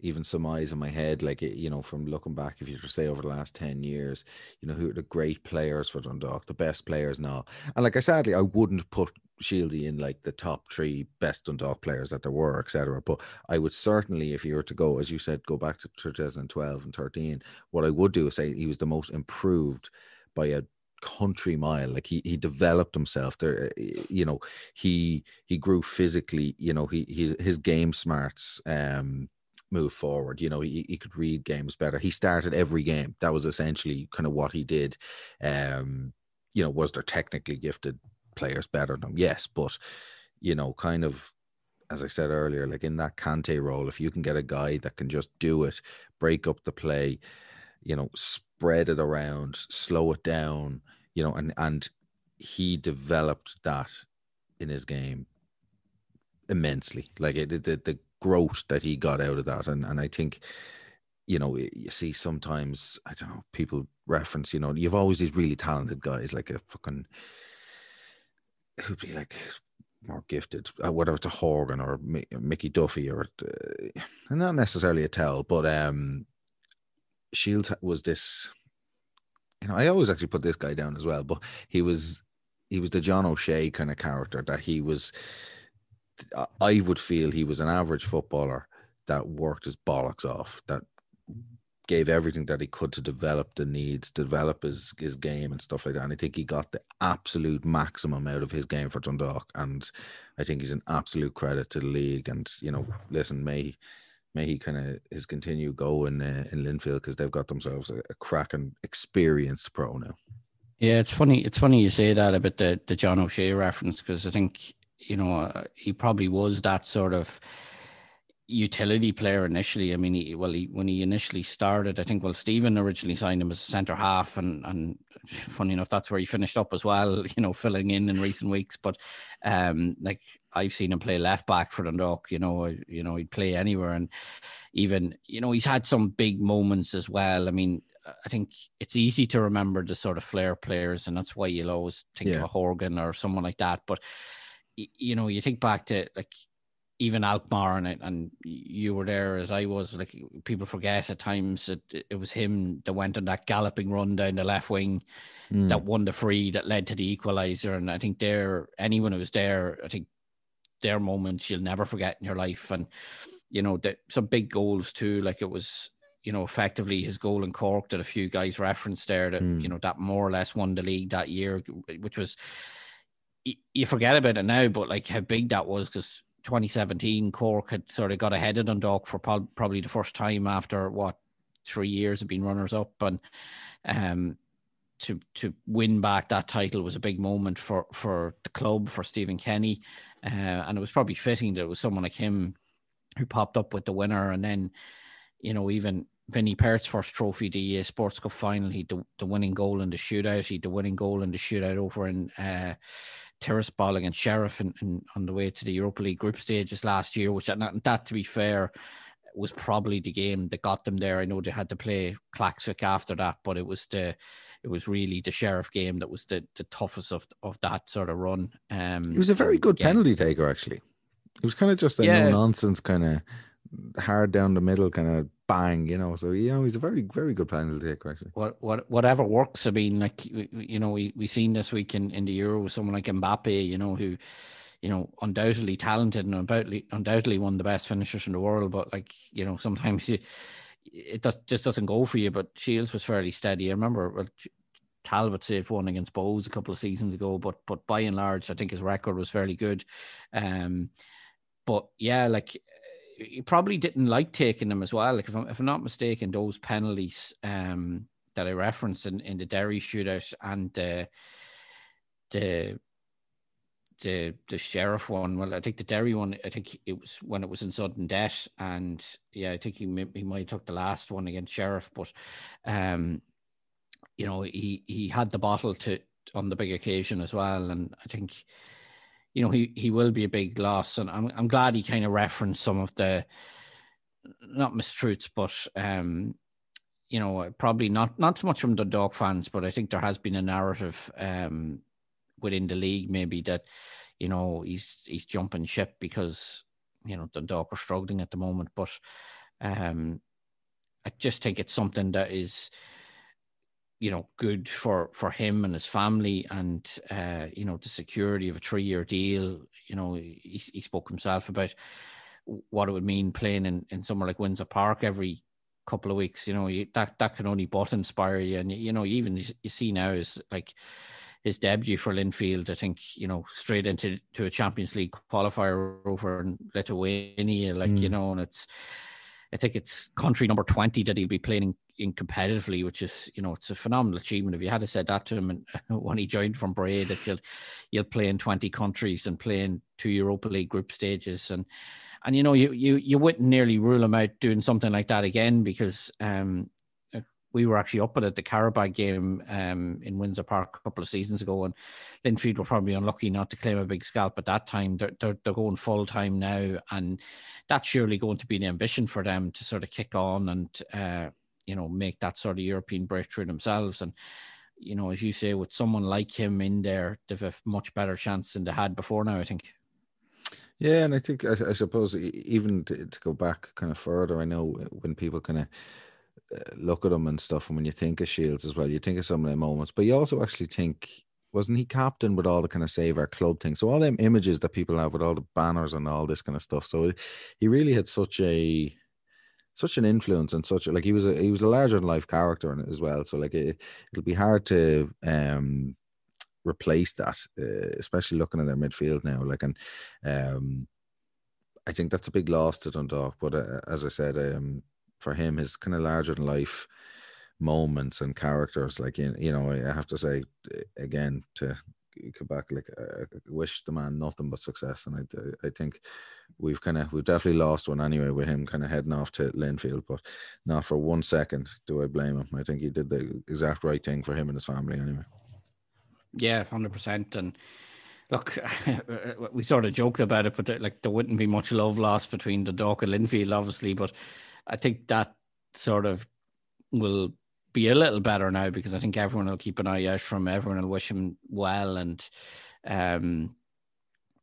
even surmise in my head, like eh, you know, from looking back, if you just say over the last ten years, you know, who are the great players for Dundalk, the best players now, and like I sadly, I wouldn't put Shieldy in like the top three best Dundalk players that there were, etc. But I would certainly, if you were to go, as you said, go back to 2012 and 13, what I would do is say he was the most improved by a country mile like he he developed himself there eh, you know he he grew physically you know he, he his game smarts um moved forward you know he, he could read games better. He started every game. That was essentially kind of what he did. Um you know was there technically gifted players better than him? Yes but you know kind of as I said earlier, like in that Kante role, if you can get a guy that can just do it, break up the play, you know, spread it around, slow it down, you know, and and he developed that in his game immensely. Like it, the the growth that he got out of that, and and I think, you know, you see sometimes I don't know people reference, you know, you've always these really talented guys like a fucking who'd be like more gifted, uh, whether it's a Horgan or Mickey Duffy or uh, not necessarily a tell, but um, Shields was this you know, I always actually put this guy down as well, but he was he was the John O'Shea kind of character that he was. I would feel he was an average footballer that worked his bollocks off, that gave everything that he could to develop the needs, develop his his game and stuff like that. And I think he got the absolute maximum out of his game for Dundalk, and I think he's an absolute credit to the league. And you know, listen, may may he kind of his continue go in uh, in Linfield because they've got themselves a, a cracking experienced pro now. Yeah, it's funny. It's funny you say that about the the John O'Shea reference because I think you know uh, he probably was that sort of utility player initially. I mean, he, well, he, when he initially started, I think well, Stephen originally signed him as a centre half, and and funny enough, that's where he finished up as well. (laughs) You know, filling in in recent weeks. But um, like I've seen him play left back for Dundalk. You know, you know he'd play anywhere, and even you know he's had some big moments as well. I mean, I think it's easy to remember the sort of flair players, and that's why you'll always think yeah. of a Horgan or someone like that. But you know, you think back to like even Alkmaar and and you were there as I was. Like people forget at times it it was him that went on that galloping run down the left wing mm. that won the free that led to the equaliser. And I think there anyone who was there, I think their moments you'll never forget in your life. And you know that some big goals too. Like it was you know effectively his goal in Cork that a few guys referenced there that mm. you know that more or less won the league that year, which was you forget about it now, but like how big that was because 2017, Cork had sort of got ahead of Dundalk for probably the first time after what three years of being runners up, and um, to to win back that title was a big moment for for the club for Stephen Kenny, uh, and it was probably fitting that it was someone like him who popped up with the winner, and then you know even Vinny Perth's first trophy, the uh, Sports Cup final, he the, the winning goal in the shootout, he the winning goal in the shootout over in. Uh, Tiraspol against Sheriff in, in, on the way to the Europa League group stages last year, which that, that to be fair was probably the game that got them there. I know they had to play Klaksvik after that, but it was the it was really the Sheriff game that was the, the toughest of of that sort of run. Um, he was a very good yeah. penalty taker, actually. It was kind of just a Yeah. no nonsense kind of hard down the middle kind of bang, you know. So you know, he's a very very good penalty taker, actually. what what whatever works. I mean, like you know, we we seen this week in, in the Euro with someone like Mbappe, you know, who, you know, undoubtedly talented and undoubtedly undoubtedly one of the best finishers in the world. But like you know, (laughs) sometimes you, it does just doesn't go for you. But Shields was fairly steady. I remember well, Talbot saved one against Bohs a couple of seasons ago, but but by and large, I think his record was fairly good. Um, but yeah, like he probably didn't like taking them as well. Like if I'm if I'm not mistaken, those penalties um that I referenced in, in the Derry shootout and the the the the sheriff one. Well, I think the Derry one. I think it was when it was in sudden death, and yeah, I think he he might have took the last one against sheriff, but um, you know, he he had the bottle to on the big occasion as well, and I think you know he he will be a big loss, and I'm I'm glad he kind of referenced some of the not mistruths, but um, you know, probably not not so much from the Dock fans, but I think there has been a narrative um within the league maybe that you know he's he's jumping ship because you know the Dock are struggling at the moment, but um, I just think it's something that is you know good for for him and his family and uh you know the security of a three year deal. You know he, he spoke himself about what it would mean playing in, in somewhere like Windsor Park every couple of weeks. You know you, that that can only but inspire you. And you know even you see now is like his debut for Linfield I think you know straight into to a Champions League qualifier over in Lithuania like you Mm. know and it's I think it's country number 20 that he'll be playing in competitively, which is, you know, it's a phenomenal achievement. If you had to said that to him and, (laughs) when he joined from Bray, that you'll, you'll play in 20 countries and play in two Europa League group stages. And, and, you know, you, you, you wouldn't nearly rule him out doing something like that again because, um, we were actually up at the Carabao game um, in Windsor Park a couple of seasons ago, and Linfield were probably unlucky not to claim a big scalp at that time. They're, they're, they're going full time now, and that's surely going to be an ambition for them to sort of kick on and uh, you know make that sort of European breakthrough themselves. And you know, as you say, with someone like him in there, they've a much better chance than they had before now. I think. Yeah, and I think I, I suppose even to, to go back kind of further, I know when people kind of uh, look at him and stuff, and when you think of Shields as well, you think of some of the moments, but you also actually think, wasn't he captain with all the kind of save our club thing? So all them images that people have with all the banners and all this kind of stuff. So he really had such a such an influence and such like he was a he was a larger than life character as well. So like it, it'll be hard to um replace that, uh, especially looking at their midfield now. Like and um I think that's a big loss to Dundalk. But uh, as I said, um, for him, his kind of larger than life moments and characters, like you, you know, I have to say uh, again to back, like I I wish the man nothing but success, and I, I think we've kind of we've definitely lost one anyway with him kind of heading off to Linfield, but not for one second do I blame him. I think he did the exact right thing for him and his family anyway. Yeah, hundred percent. And look, (laughs) we sort of joked about it, but there, like there wouldn't be much love lost between the Dock and Linfield, obviously. But I think that sort of will be a little better now because I think everyone will keep an eye out from everyone will wish him well and um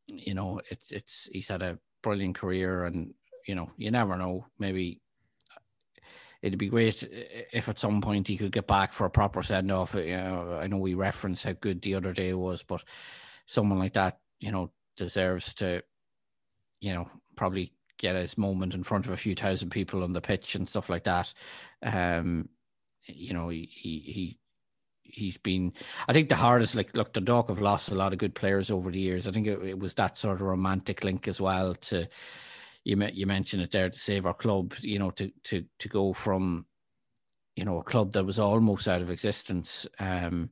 you know it's it's he's had a brilliant career and you know you never know maybe it'd be great if at some point he could get back for a proper send off. You know, I know we referenced how good the other day was, but someone like that, you know, deserves to, you know, probably get his moment in front of a few thousand people on the pitch and stuff like that. Um, you know, he he, he he's been I think the hardest like look the Dock have lost a lot of good players over the years. I think it, it was that sort of romantic link as well to you you mentioned it there to save our club, you know, to to to go from you know a club that was almost out of existence. Um,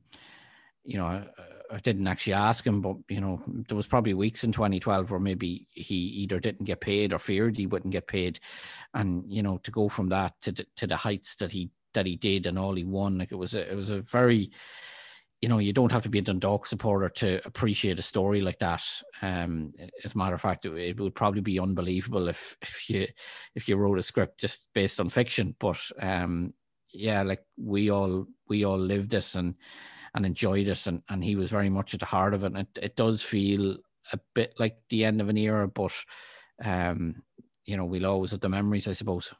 you know, I, I didn't actually ask him, but you know, there was probably weeks in 2012 where maybe he either didn't get paid or feared he wouldn't get paid, and you know, to go from that to the, to the heights that he that he did and all he won, like it was a, it was a very you know, you don't have to be a Dundalk supporter to appreciate a story like that. Um, as a matter of fact, it, it, would probably be unbelievable if if you if you wrote a script just based on fiction. But um, yeah, like we all we all lived this and and enjoyed it, and and he was very much at the heart of it. And it, it does feel a bit like the end of an era, but um, you know, we'll always have the memories, I suppose.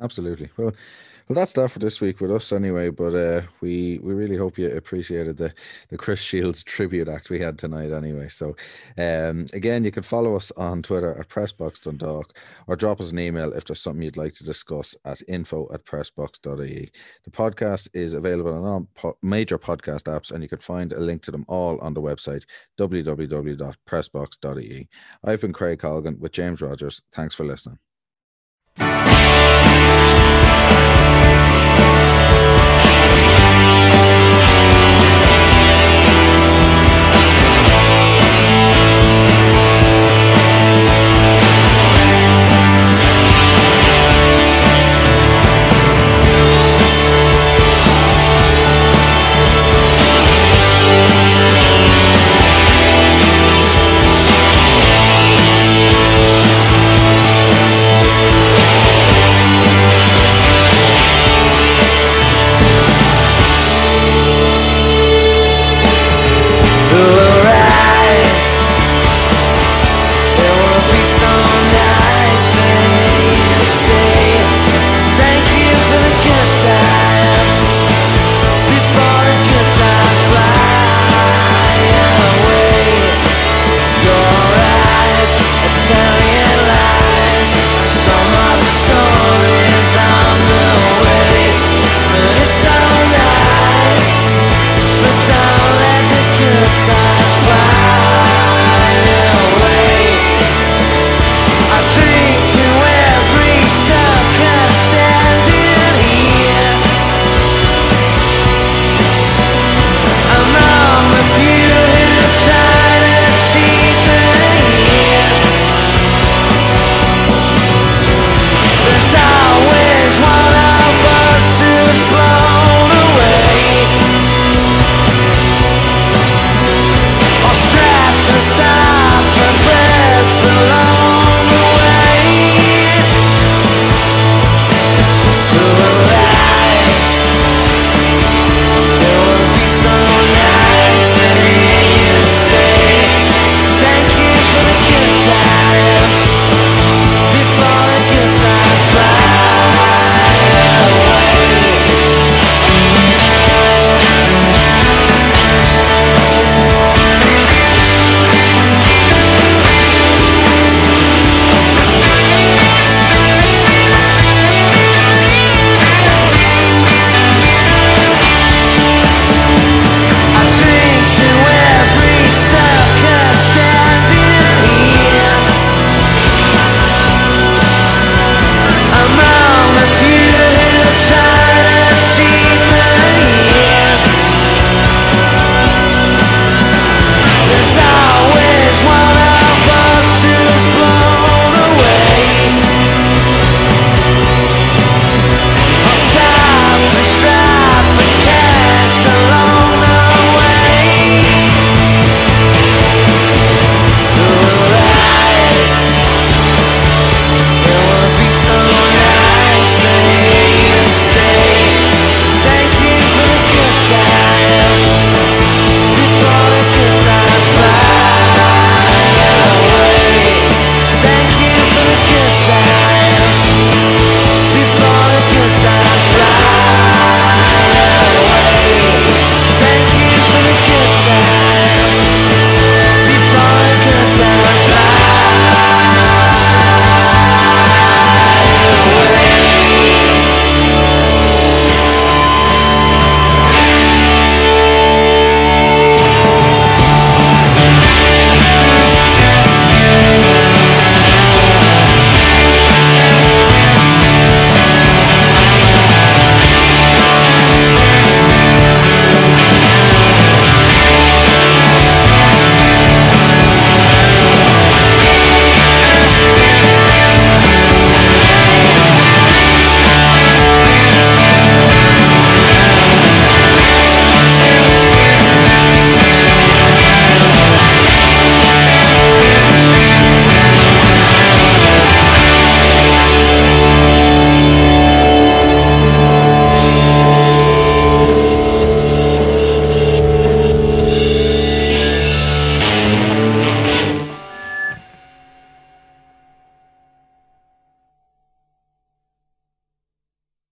Absolutely. Well, well, that's that for this week with us anyway. But uh, we we really hope you appreciated the the Chris Shields tribute act we had tonight anyway. So, um, again, you can follow us on Twitter at Pressbox Dundalk or drop us an email if there's something you'd like to discuss at info at pressbox.ie. The podcast is available on all po- major podcast apps, and you can find a link to them all on the website www.pressbox.ie. I've been Craig Colgan with James Rogers. Thanks for listening.